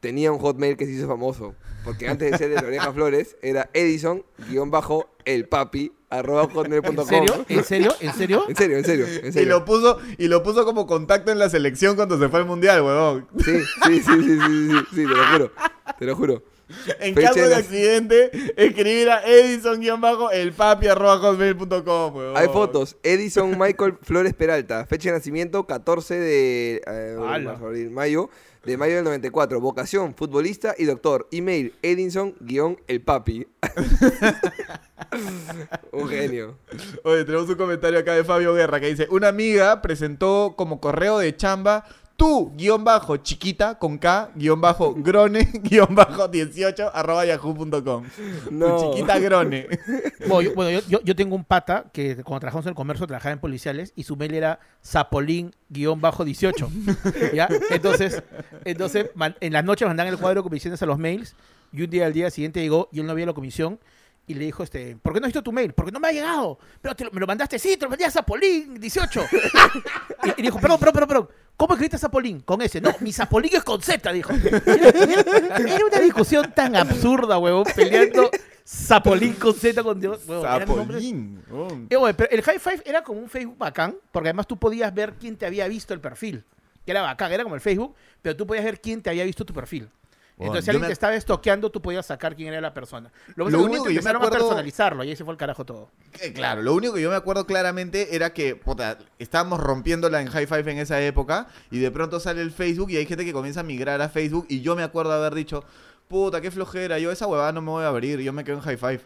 tenía un hotmail que se hizo famoso. Porque antes de ser de la Oreja (laughs) Flores, era Edison-el papi, arroba hotmail.com. (laughs) ¿En serio? ¿En serio? ¿En serio? En serio, en serio, en Y serio. lo puso, y lo puso como contacto en la selección cuando se fue al mundial, huevón. Sí, sí, sí, sí, sí, sí, sí, te lo juro, te lo juro. En Fecha caso de accidente, escribir a edison-elpapi.com. Hay fotos. Edison Michael (laughs) Flores Peralta. Fecha de nacimiento 14 de eh, ¡Hala! marzo, abril, mayo. De mayo del 94. Vocación, futbolista y doctor. Email, Edison-el papi. (laughs) Un genio. Oye, tenemos un comentario acá de Fabio Guerra que dice: Una amiga presentó como correo de chamba tu guion bajo chiquita con K guion bajo grone (laughs) guion bajo 18 arroba yahoo.com. No. Tu chiquita grone. (laughs) Bueno, yo, bueno, yo- yo- tengo un pata que cuando trabajamos en el comercio trabajaba en policiales y su mail era zapolín-18. (laughs) ¿Ya? Entonces, entonces man- en las noches mandaban el cuadro de comisiones a los mails y un día al día siguiente llegó y él no había la comisión y le dijo, este, ¿por qué no has visto tu mail? Porque no me ha llegado. Pero te lo- me lo mandaste, sí, te lo mandé a Zapolín-18. (laughs) y, y dijo, perdón, perdón, perdón, perdón. ¿Cómo escribiste Zapolín? Con ese. No, mi Zapolín es con Z, dijo. (laughs) Era, una discusión tan absurda, huevón, peleando Zapolín con Z con Dios. Zapolín. eh, pero el High Five era como un Facebook bacán, porque además tú podías ver quién te había visto el perfil. Que era bacán, era como el Facebook, pero tú podías ver quién te había visto tu perfil. Entonces, si alguien me- te estaba estoqueando, tú podías sacar quién era la persona. Lo, Lo único que que yo me empezaron a acuerdo- personalizarlo y ahí se fue el carajo todo. Eh, Claro, lo único que yo me acuerdo claramente era que, puta, estábamos rompiéndola en High Five en esa época y de pronto sale el Facebook y hay gente que comienza a migrar a Facebook y yo me acuerdo haber dicho, puta, qué flojera, yo esa huevada no me voy a abrir, yo me quedo en High Five.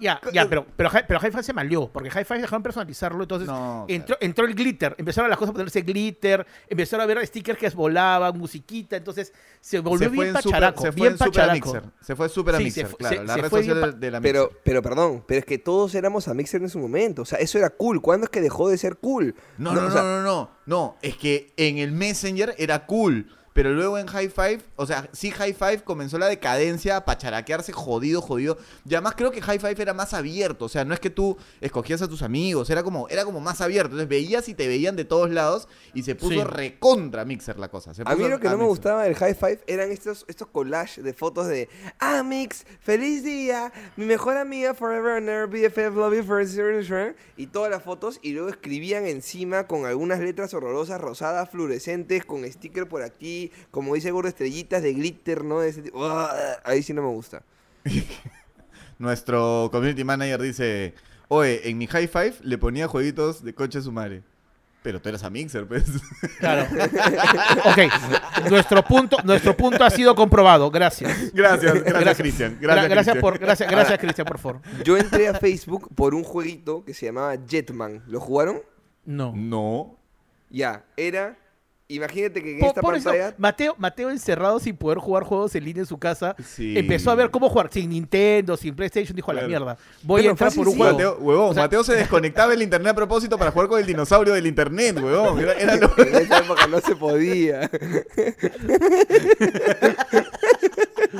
Ya, ya, pero, pero, pero High Five se malió, porque High Five dejaron personalizarlo, entonces No, entró, entró el glitter, empezaron las cosas a ponerse glitter, empezaron a ver stickers que volaban, musiquita, entonces se volvió se fue bien en super, pacharaco, se fue bien a pacharaco. Mixer. Se fue super a Sí, se Mixer, fu- claro, se- la se red fue social de, de la Mixer. Pero, pero perdón, pero es que todos éramos a Mixer en su momento. O sea, eso era cool. ¿Cuándo es que dejó de ser cool? No, no, no, o sea, no, no, no, es que en el Messenger era cool, pero luego en High Five, o sea, sí High Five comenzó la decadencia a pacharaquearse jodido, jodido. Y además creo que High Five era más abierto, o sea, no es que tú escogías a tus amigos, era como, era como más abierto. Entonces veías y te veían de todos lados y se puso Sí. recontra Mixer la cosa. se A mí lo que no me gustaba del High Five eran estos, estos collages de fotos de Ah, Mix, feliz día, mi mejor amiga forever and ever, BFF, love you forever, y todas las fotos, y luego escribían encima con algunas letras horrorosas, rosadas, fluorescentes, con sticker por aquí, como dice Gordo, estrellitas de glitter, ¿no? De ese tipo. Uah, Ahí sí no me gusta. (laughs) Nuestro community manager dice, oye, en mi High Five le ponía jueguitos de coche a su madre. Pero tú eras a Mixer, pues. Claro. (laughs) ok, nuestro punto, nuestro punto ha sido comprobado, gracias. gracias, gracias. Cristian. Gra- Gracias, Gracias, Cristian. por, gracias, gracias Cristian, por favor. Yo entré a Facebook por un jueguito que se llamaba Jetman. ¿Lo jugaron? No. No. Ya, era imagínate que en esta por eso, pantalla... Mateo, Mateo encerrado sin poder jugar juegos en línea en su casa, Sí. empezó a ver cómo jugar sin Nintendo, sin PlayStation, dijo a la Claro. mierda. Voy Pero a entrar fácil por un sí. juego. Mateo, huevón, O sea- Mateo se desconectaba el internet a propósito para jugar con el dinosaurio del internet, huevón. Era, era (laughs) lo- En esa época no se podía. (laughs)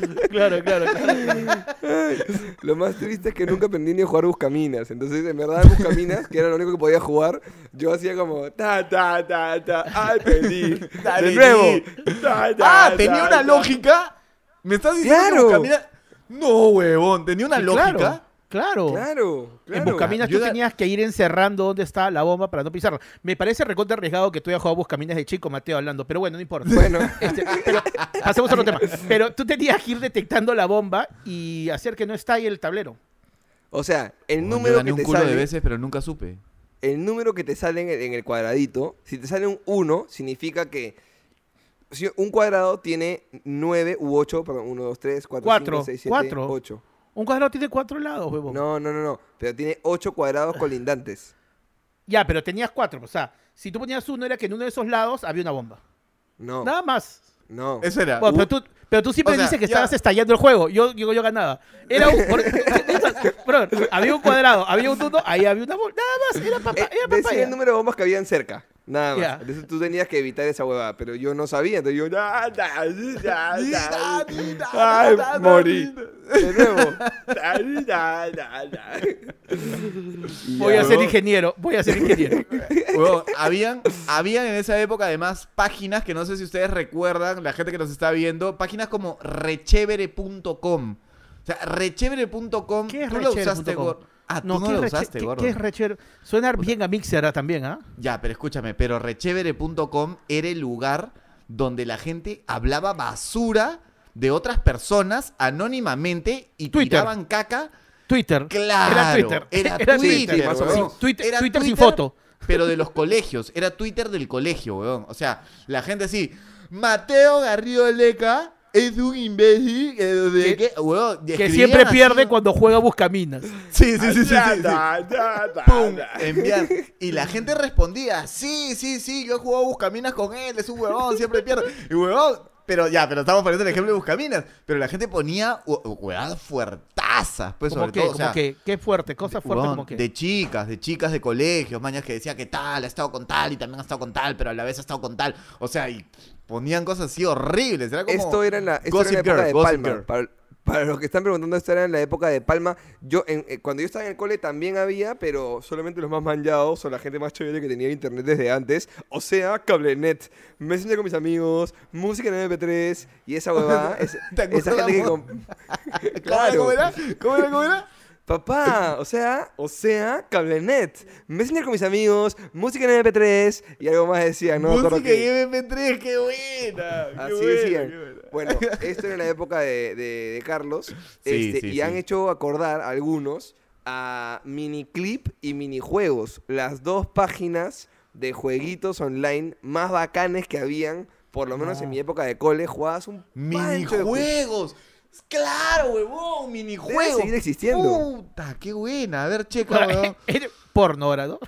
(laughs) Claro, claro, claro. Lo más triste es que nunca aprendí ni a jugar Buscaminas. Entonces, en verdad, Buscaminas, que era lo único que podía jugar, yo hacía como ta, ta, ta, ta, ay, perdí. (laughs) De nuevo. di. Ta, ta, Ah, tenía una lógica. ¿Me estás diciendo Claro. que Buscaminas- No, huevón, tenía una lógica. Claro, claro. Claro, En claro. Buscaminas Yo tú tenías que ir encerrando dónde está la bomba para no pisarla. Me parece recontra arriesgado que tú hayas jugado Buscaminas de chico, Mateo, hablando, pero bueno, no importa. Bueno, Este, pero pasemos a otro tema. Pero tú tenías que ir detectando la bomba y hacer que no estalle el tablero. o sea, el Huevón, yo número gané que un te culo de sale, veces, pero nunca supe. el número que te sale en el, en el cuadradito, si te sale un 1, significa que si un cuadrado tiene 9 u 8, perdón, 1, 2, 3, 4, Cuatro, 5, 6, 7, cuatro. 8. Un cuadrado tiene cuatro lados, huevón. No, no, no, no, pero tiene 8 cuadrados colindantes. (sighs) Ya, pero tenías cuatro. O sea, si tú ponías uno, era que en uno de esos lados había una bomba. No, Nada más. no. Eso era. Bueno, pero, tú, pero tú siempre o sea, dices que ya. estabas estallando el juego. Yo, yo, yo ganaba. Era un. por- (laughs) Bro, había un cuadrado, había un uno, ahí había una bomba. Nada más, era, papa, Eh, era decía papaya. el número de bombas que habían cerca. Nada más. Entonces tú tenías que evitar esa huevada. Pero yo no sabía. Entonces yo. "Da, da, da, da". Ay, morí. De nuevo. Da, da, da, da. Y Voy a ser ingeniero, voy a ser ingeniero. (laughs) Huevón, habían, habían en esa época además páginas que no sé si ustedes recuerdan, la gente que nos está viendo, páginas como rechevere.com. O sea, rechevere.com. ¿Qué es rechevere.com? Ah, tú no, ¿qué es lo reche- usaste, qué- gordo. ¿Qué es Recher? Suena bien a Mixer también, ¿ah? Ya, pero escúchame, pero rechevere.com era el lugar donde la gente hablaba basura de otras personas anónimamente y Twitter. tiraban caca. Twitter. Claro, Era Twitter. Era (laughs) Era Twitter, más o. Twitter, Era Twitter sin foto. Pero de los (laughs) colegios, era Twitter del colegio, weón. O sea, la gente así, Mateo Garrido Leca es un imbécil que, de siempre así, pierde cuando juega Buscaminas. Sí, sí, sí, sí, Pum, da. enviar. Y la (laughs) gente respondía, sí, sí, sí, yo he jugado Buscaminas con él, es un huevón, siempre pierde. Y huevón, pero ya, pero estamos poniendo el ejemplo de Buscaminas. Pero la gente ponía hue- huevadas fuertazas, pues sobre que, todo. o sea, qué fuerte, cosas fuertes como que. De chicas, de chicas de colegios, mañas que decía que tal, ha estado con tal y también ha estado con tal, pero a la vez ha estado con tal. O sea, y ponían cosas así horribles. Era como. Esto era en la, esto era la época Girl, de Gossip Palma. Para, para los que están preguntando, esto era en la época de Palma. Yo, en- eh, cuando yo estaba en el cole también había, pero solamente los más manchados o la gente más chévere que tenía internet desde antes. O sea, cablenet. Messenger con mis amigos, música en MP3 y esa huevada. (laughs) es- ¿Te esa gente que... com- (laughs) ¿Cómo, ¿Cómo era? ¿Cómo era? ¿Cómo era? Papá, o sea, o sea, cablenet. Messenger con mis amigos, música en MP3 y algo más decía, ¿no? Música y MP3, qué buena. Qué Así buena, decían. qué buena. Bueno, (laughs) esto era en la época de, de- de Carlos. Sí, este, sí, y sí. han hecho acordar a algunos a miniclip y minijuegos. Las dos páginas de jueguitos online más bacanes que habían, por lo menos en mi época de cole, jugabas un. Minijuegos. Claro, huevón, minijuegos. Debe seguir existiendo. Puta, qué buena. A ver, checa, huevón. Era Porno ahora, ¿no?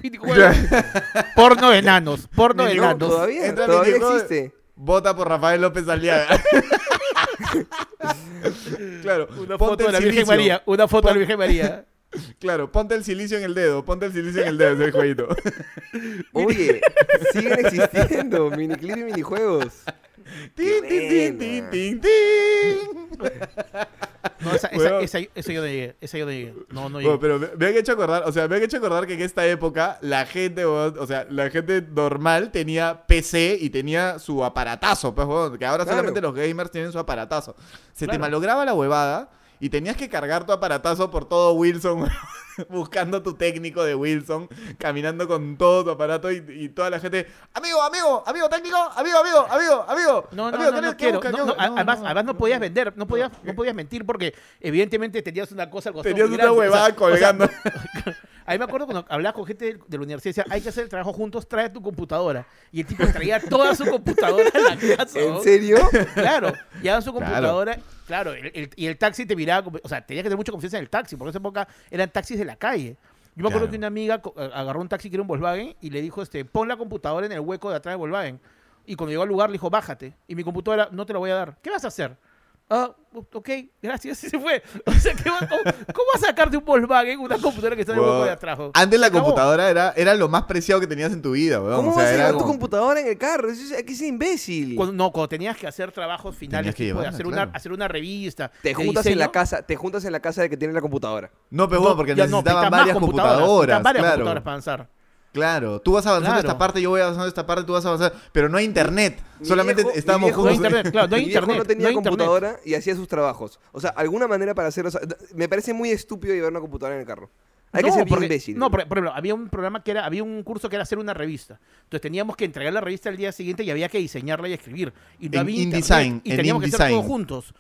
porno de enanos, porno de Minijuego enanos. Todavía, Entra todavía minijuego- existe. Vota por Rafael López Aliaga. (laughs) claro. Una foto de la Virgen. María, una foto de la Virgen María. (laughs) Claro, ponte el silicio en el dedo, ponte el silicio en el dedo, ese jueguito. Oye, siguen existiendo miniclip y minijuegos. Tin, tin, tin, tin, tin, tin. No, esa, esa, Huevón. esa, esa yo no llegué, esa yo no llegué. No, no Bueno, llegué. pero me, me han hecho acordar, o sea, me han hecho acordar que en esta época la gente, o sea, la gente normal tenía PC y tenía su aparatazo, pues, que ahora Claro. solamente los gamers tienen su aparatazo. Se te malograba la huevada y tenías que cargar tu aparatazo por todo Wilson, (laughs) buscando tu técnico de Wilson, caminando con todo tu aparato y, y toda la gente, amigo, amigo, amigo técnico, amigo, amigo, amigo, amigo. No, no, amigo, no, ¿qué- no qué quiero. busca? No, ¿Qué no, además, además no podías no. vender, no podías, no podías mentir porque evidentemente tenías una cosa al Tenías una grande. O sea, huevada o sea, colgando. (laughs) Ahí me acuerdo cuando hablaba con gente de, la universidad, decía, hay que hacer el trabajo juntos, trae tu computadora. Y el tipo traía toda su computadora a la casa. ¿En ¿no? serio? Claro, llevaban su computadora, claro, el- el- y el taxi te miraba, o sea, tenías que tener mucha confianza en el taxi, porque en esa época eran taxis de la calle. Yo me acuerdo Claro. que una amiga a- agarró un taxi que era un Volkswagen y le dijo, este, pon la computadora en el hueco de atrás del Volkswagen. Y cuando llegó al lugar le dijo, bájate. Y mi computadora, no te la voy a dar. ¿Qué vas a hacer? Ah, ok, gracias. (laughs) Y se fue. O sea, ¿qué va- cómo, cómo vas a sacar de un Volkswagen una computadora que está en el hueco de atrás? Antes la computadora era, era lo más preciado que tenías en tu vida, weón. ¿Cómo o sea, vas a era tu como- computadora en el carro? Eso es- que ser imbécil. Cuando, no, cuando tenías que hacer trabajos finales, que de llevarla, hacer, claro. una, hacer una revista. Te de juntas en la casa, te juntas en la casa del que tiene la computadora. No, pero bueno, porque no, necesitaban varias computadoras. varias claro. computadoras para avanzar. Claro, tú vas avanzando Claro. esta parte, yo voy avanzando esta parte, tú vas avanzando, pero no hay internet. Mi Solamente viejo- mi estábamos viejo- No hay juntos. (laughs) internet, claro, no hay Mi viejo internet. no tenía no hay internet. computadora y hacía sus trabajos. O sea, alguna manera para hacerlo. o sea, me parece muy estúpido llevar una computadora en el carro. Hay que ser bien porque- imbécil. No, por, por ejemplo, había un programa que era, había un curso que era hacer una revista. Entonces teníamos que entregar la revista el día siguiente y había que diseñarla y escribir. Y no En había internet, InDesign, y teníamos que hacer todo juntos.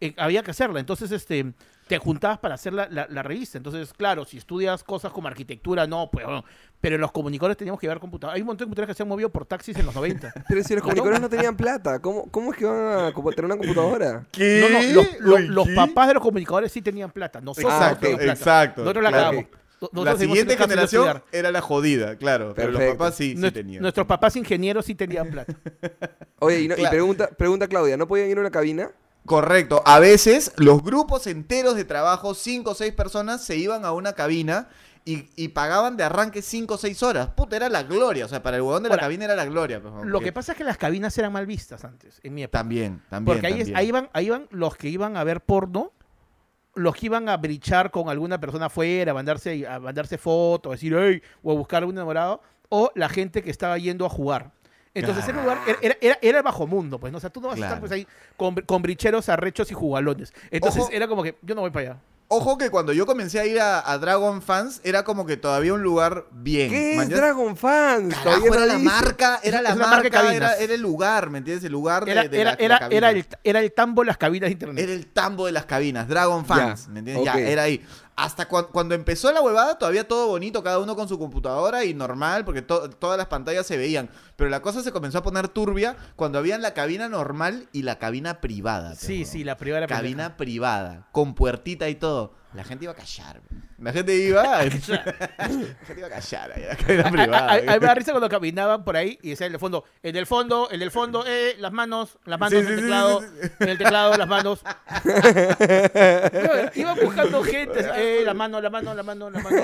Eh, había que hacerla. Entonces, este, te juntabas para hacer la, la- la revista. Entonces, claro, si estudias cosas como arquitectura, no, pues, bueno. pero los comunicadores teníamos que llevar computadoras. Hay un montón de computadoras que se han movido por taxis en los 90. (laughs) Pero si los comunicadores no tenían plata, ¿cómo, cómo es que van a tener una computadora? (laughs) ¿Qué? No, no, los, los- Uy, los ¿qué? papás de los comunicadores sí tenían plata. Nosotros Ah, no teníamos plata. Exacto, Nosotros la claro. Nosotros La siguiente generación era la jodida, claro. Pero los papás sí, sí tenían. Nuestros papás ingenieros sí tenían plata. Oye, y, no- y pregunta, pregunta Claudia, ¿no podían ir a una cabina? Correcto. A veces los grupos enteros de trabajo, cinco o seis personas, se iban a una cabina y, y pagaban de arranque cinco o seis horas. Puta, era la gloria. O sea, para el huevón de la cabina era la gloria. pues, Lo porque- que pasa es que las cabinas eran mal vistas antes, en mi época. También, también. Porque ahí, es- también. ahí, iban, ahí iban los que iban a ver porno, los que iban a brichar con alguna persona afuera, a mandarse, a mandarse fotos, a decir, hey, o a buscar un enamorado, o la gente que estaba yendo a jugar. Entonces era un lugar, era, era, era- era el bajo mundo, pues, ¿no? O sea, tú no vas a estar pues ahí con, con bricheros, arrechos y jugalones. Entonces Ojo. era como que yo no voy para allá. Ojo que cuando yo comencé a ir a, a Dragon Fans, era como que todavía un lugar bien. ¿Qué es. Dragon Fans? Carajo, Todavía era la dice. marca, era Es la marca era, el lugar, ¿me entiendes? El lugar de, Era, de era, la- de era, la era, el, era el tambo de las cabinas de internet. Era el tambo de las cabinas, Dragon Fans, Ya, ¿me entiendes? Ya, era ahí. Hasta cua- cuando empezó la huevada, todavía todo bonito, cada uno con su computadora y normal, porque to- todas las pantallas se veían. Pero la cosa se comenzó a poner turbia cuando habían la cabina normal y la cabina privada. sí, pero, sí, la privada Cabina privada, con puertita y todo. La gente iba a callar. La gente iba. (laughs) la gente iba (laughs) a callar ahí, la cabina A- a- privada. a- a mí me da risa cuando caminaban por ahí y decía en el fondo, en el fondo, en el fondo, eh, las manos, las manos Sí, en sí, el sí, teclado, sí, sí. en el teclado, las manos. (laughs) No, Iban buscando gente, eh, la mano, la mano, la mano, la mano.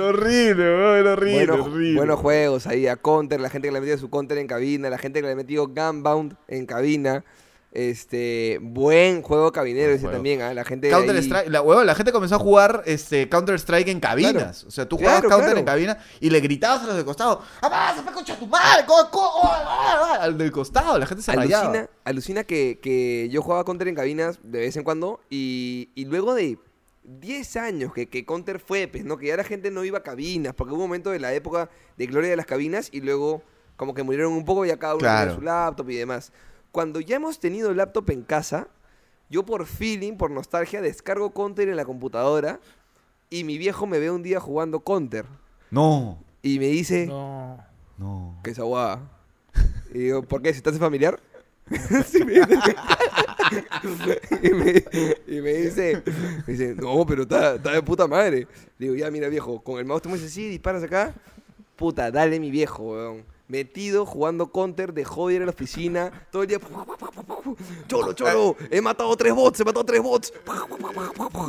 Horrible, era horrible, Bueno, horrible. buenos juegos ahí, a Counter, la gente que le ha metido su Counter en cabina, la gente que le ha metido Gunbound en cabina. Este, buen juego cabinero ese juego. también, ¿ah? La gente de Counter ahí- Strike, la, gente comenzó a jugar este, Counter Strike en cabinas. Claro. O sea, tú Claro, jugabas Counter claro. en cabina y le gritabas a los del costado: ¡Avanza, concha tu madre! co- co- oh, ah, ah", Al del costado, la gente se rayaba. Alucina, alucina que, que yo jugaba Counter en cabinas de vez en cuando y, y luego de 10 años que, que Counter fue, pues, ¿no? Que ya la gente no iba a cabinas, porque hubo un momento de la época de gloria de las cabinas y luego como que murieron un poco y ya cada uno Claro. tenía su laptop y demás. Cuando ya hemos tenido laptop en casa, yo por feeling, por nostalgia, descargo Counter en la computadora y mi viejo me ve un día jugando Counter No, y me dice... No. no. ¿Qué esa guada? Y digo, ¿por qué? ¿Se te hace familiar? (laughs) Sí, me dice. y, me, y me dice, me dice, no, pero está, está de puta madre. Le digo, ya, mira, viejo, con el mouse tú me dices, sí, disparas acá. Puta, dale mi viejo, weón. Metido jugando counter de joder en la oficina, todo el día. Cholo, cholo, he matado tres bots, he matado tres bots.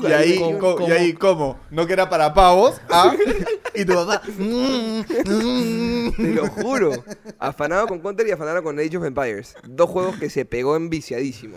Y ahí, ¿Cómo- co- cómo? y ahí, ¿cómo? ¿No que era para pavos? ¿Ah? (laughs) y tu papá. "Mm, mm". Te lo juro. Afanado con Counter y afanado con Age of Empires. Dos juegos que se pegó enviciadísimo.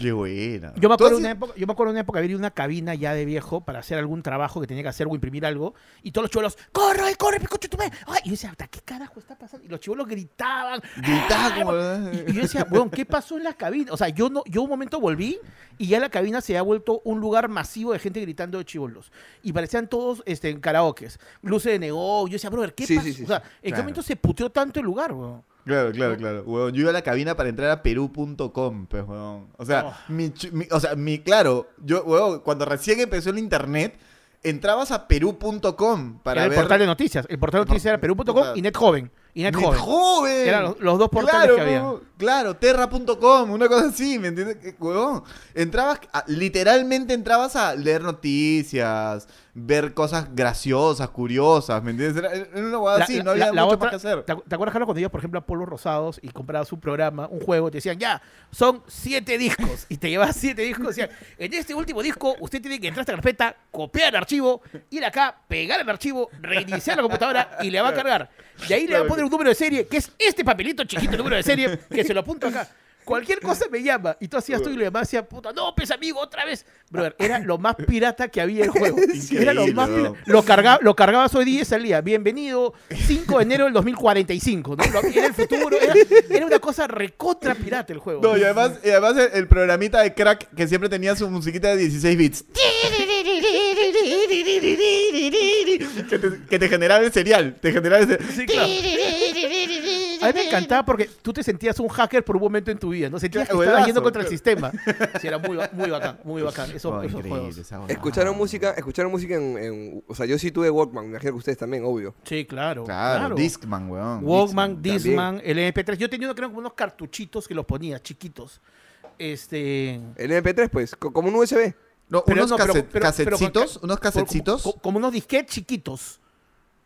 Qué buena. Yo me, ¿Tú acuerdo has- una época, yo me acuerdo una época ir a una cabina ya de viejo para hacer algún trabajo que tenía que hacer o imprimir algo y todos los chivolos, corre, corre, picocho, tú me. Ay, y yo decía, "Puta, ¿qué carajo está pasando? Y los chivolos gritaban. Gritaba como- Y, y yo decía, weón, ¿qué pasó en la cabina? O sea, yo no, yo un momento volví y ya la cabina se ha vuelto un lugar masivo de gente gritando de chivolos. Y parecían todos este, en karaokes, luces de neón. Yo decía, brother, ¿qué Sí, pasó? sí, sí, o sea. ¿en qué momento se puteó tanto el lugar, weón? Claro, claro, claro. Yo iba a la cabina para entrar a perú.com, pues, huevón. O sea, Oh. mi, mi- o sea, mi, claro, yo, huevón, cuando recién empezó el internet, entrabas a perú.com para Era el ver... portal de noticias. El portal de noticias era perú.com y NetJoven. Y Net Joven. Joven. Eran los- los dos portales claro, que había. Claro, terra.com, una cosa así, ¿me entiendes? Huevón, entrabas, a- literalmente entrabas a leer noticias, ver cosas graciosas, curiosas, ¿me entiendes? Era, era una huevada así, la- no había la- la mucho otra- más que hacer. ¿Te, acu- te acuerdas, Carlos, cuando ibas, por ejemplo, a Polos Rosados y comprabas un programa, un juego, te decían, ya, son siete discos, y te llevabas siete discos, decían, en este último disco, usted tiene que entrar a esta carpeta, copiar el archivo, ir acá, pegar el archivo, reiniciar la computadora y le va a cargar. Y ahí le va a poner un número de serie, que es este papelito chiquito, número de serie, que se lo apunto acá. Cualquier cosa me llama. Y tú hacías tú y lo demás decía, puta, no, pues amigo, otra vez. Brother, era lo más pirata que había en el juego. (laughs) Era lo más pirata. Lo, carga, lo cargabas hoy día y salía. Bienvenido, 5 de enero del 2045. ¿no? Era el futuro. Era, era una cosa recontra pirata el juego. No, y además, y además el, el programita de crack que siempre tenía su musiquita de 16 bits. (laughs) Que te, que te generaba el serial. Te generaba el serial. Sí, claro. A mí me encantaba porque tú te sentías un hacker por un momento en tu vida, ¿no? Sentías que estabas yendo contra el sistema. Sí, era muy, muy bacán, muy bacán. Eso, Oh, esos juegos. Escucharon música, escucharon música en, en- O sea, yo sí tuve Walkman, me imagino que ustedes también, obvio. Sí, claro. Claro, Discman, weón. Walkman, Discman. Discman, el MP3. Yo tenía uno, creo, como unos cartuchitos que los ponía, chiquitos. Este. El MP3, pues, co- como un USB. No, Pero unos no, pero- pero- unos Como, casetcitos. como- como unos disquetes chiquitos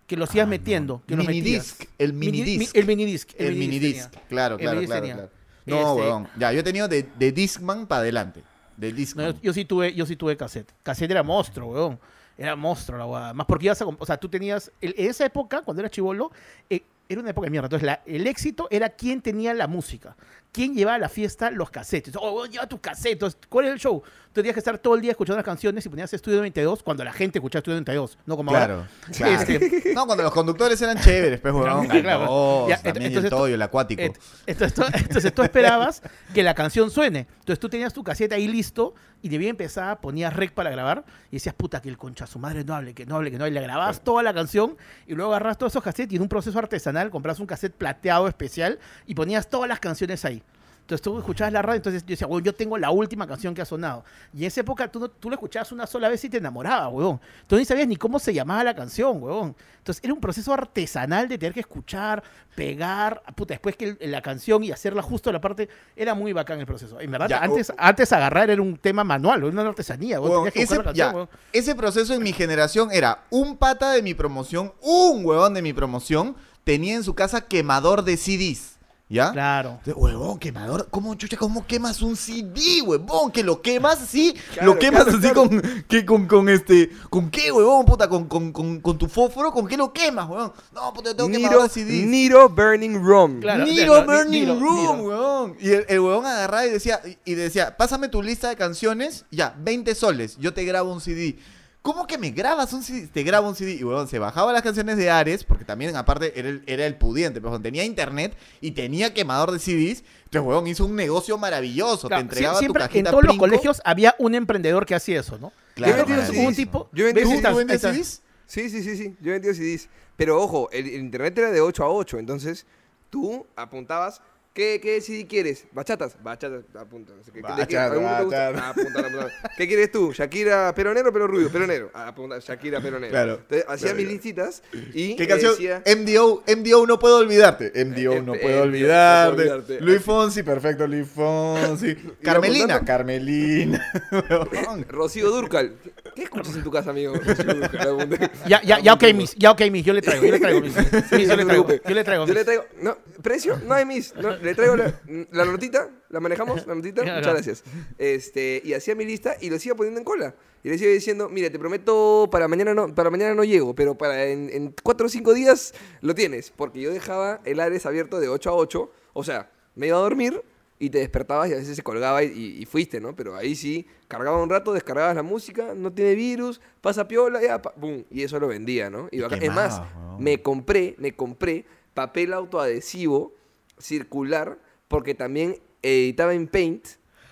que los ibas Ah, no. metiendo. Que los Minidisc, el Mini- minidisc. mi- El minidisc. El minidisc minidisc, tenía. claro, El claro, claro, claro. No, Este- weón. Ya, yo he tenido de, de Discman para adelante. De No, Discman. yo, yo sí tuve, yo sí tuve cassette. Cassette era monstruo, weón. Era monstruo la guada. Más porque ibas a, o sea, tú tenías, el- en esa época, cuando eras chivolo, eh, era una época de mierda. Entonces, la- el éxito era quién tenía la música. Quién llevaba a la fiesta los cassettes. Oh, weón, lleva tus cassettes. ¿Cuál es el show? Tú tenías que estar todo el día escuchando las canciones y ponías Estudio 92 cuando la gente escuchaba Estudio 92. No como Claro, ahora. claro. (laughs) Este, No, cuando los conductores eran chéveres, pues, weón. Claro, claro. Ya, también entonces el toyo, el acuático. Et- Entonces, tú, entonces tú esperabas que la canción suene. Entonces tú tenías tu caseta ahí listo y de bien empezaba, ponías rec para grabar y decías, puta, que el concha su madre no hable, que no hable, que no hable. Le grababas toda la canción y luego agarras todos esos cassettes y en un proceso artesanal compras un cassette plateado especial y ponías todas las canciones ahí. Entonces tú escuchabas la radio, entonces yo decía, weón, yo tengo la última canción que ha sonado. Y en esa época tú, tú la escuchabas una sola vez y te enamorabas, weón. Tú ni sabías ni cómo se llamaba la canción, weón. Entonces era un proceso artesanal de tener que escuchar, pegar, puta, después que el- la canción y hacerla justo a la parte, era muy bacán el proceso. En verdad, Ya, antes, antes agarrar era un tema manual, era una artesanía, weón. Ese, ya, weón. ese proceso en mi generación era un pata de mi promoción, un huevón de mi promoción, tenía en su casa quemador de CDs. ¿Ya? Claro. Huevón, quemador. ¿Cómo, chucha, cómo quemas un CD, huevón? Que lo quemas así. Claro, lo quemas claro, así claro. con, que, con, con este. ¿Con qué, huevón, puta? ¿Con, con, con, con tu fósforo? ¿Con qué lo quemas, huevón? No, puta, yo tengo quemador Niro, de CDs. Niro Burning. Claro. Niro claro, Burning Niro, Room, Niro. weón. Y el, el weón agarraba y decía, y y decía, pásame tu lista de canciones, ya, 20 soles, yo te grabo un CD. ¿Cómo que me grabas un CD? Te grabo un CD. Y weón, se bajaba las canciones de Ares, porque también aparte era el, era el pudiente, pero tenía internet y tenía quemador de CDs. Entonces, weón, hizo un negocio maravilloso. Claro, te entregaba sie- siempre tu en cajita todos los colegios había un emprendedor que hacía eso, ¿no? Claro, Yo maravilloso. un tipo. Yo he vendido ¿ves? ¿Tú, Estás- tú vendes estás- CDs? Sí, sí, sí, sí. Yo he vendido CDs. Pero ojo, el, el internet era de 8 a 8. Entonces, tú apuntabas. ¿Qué, qué CD quieres? Bachatas. Bachatas. Apunta. qué-. Ah, apunta, apunta. ¿Qué quieres tú? ¿Shakira pelo negro o pelo rubio? Pelo negro. Ah, apunta. Shakira pelo negro. Claro. Entonces, hacía Claro, mis listitas y. ¿Qué le canción? decía- MDO, MDO no puedo olvidarte. MDO Eh, no eh, puedo olvidarte. no puedo olvidarte. Luis Fonsi, perfecto, Luis Fonsi. (laughs) Carmelina, Carmelina. (laughs) Rocío Durcal. ¿Qué escuchas en tu casa, amigo? (laughs) Ya, ya, ya, ok, mis, ya, ok, mis, yo le traigo, yo le traigo, mis. Mis, yo le traigo, yo le traigo. Yo le traigo. No, precio, no hay mis. No, le traigo la, la notita, la manejamos, la notita. Muchas gracias. Este, y hacía mi lista y lo sigo poniendo en cola. Y le sigo diciendo, mira, te prometo, para mañana no, para mañana no llego, pero para en, en cuatro o cinco días lo tienes. Porque yo dejaba el Ares abierto de 8 a 8. O sea, me iba a dormir y te despertabas y a veces se colgaba y, y- y fuiste, ¿no? Pero ahí sí, cargaba un rato, descargabas la música, no tiene virus, pasa piola, ya, pa- y eso lo vendía, ¿no? Y bacán. es más, me compré, me compré papel autoadhesivo circular porque también editaba en Paint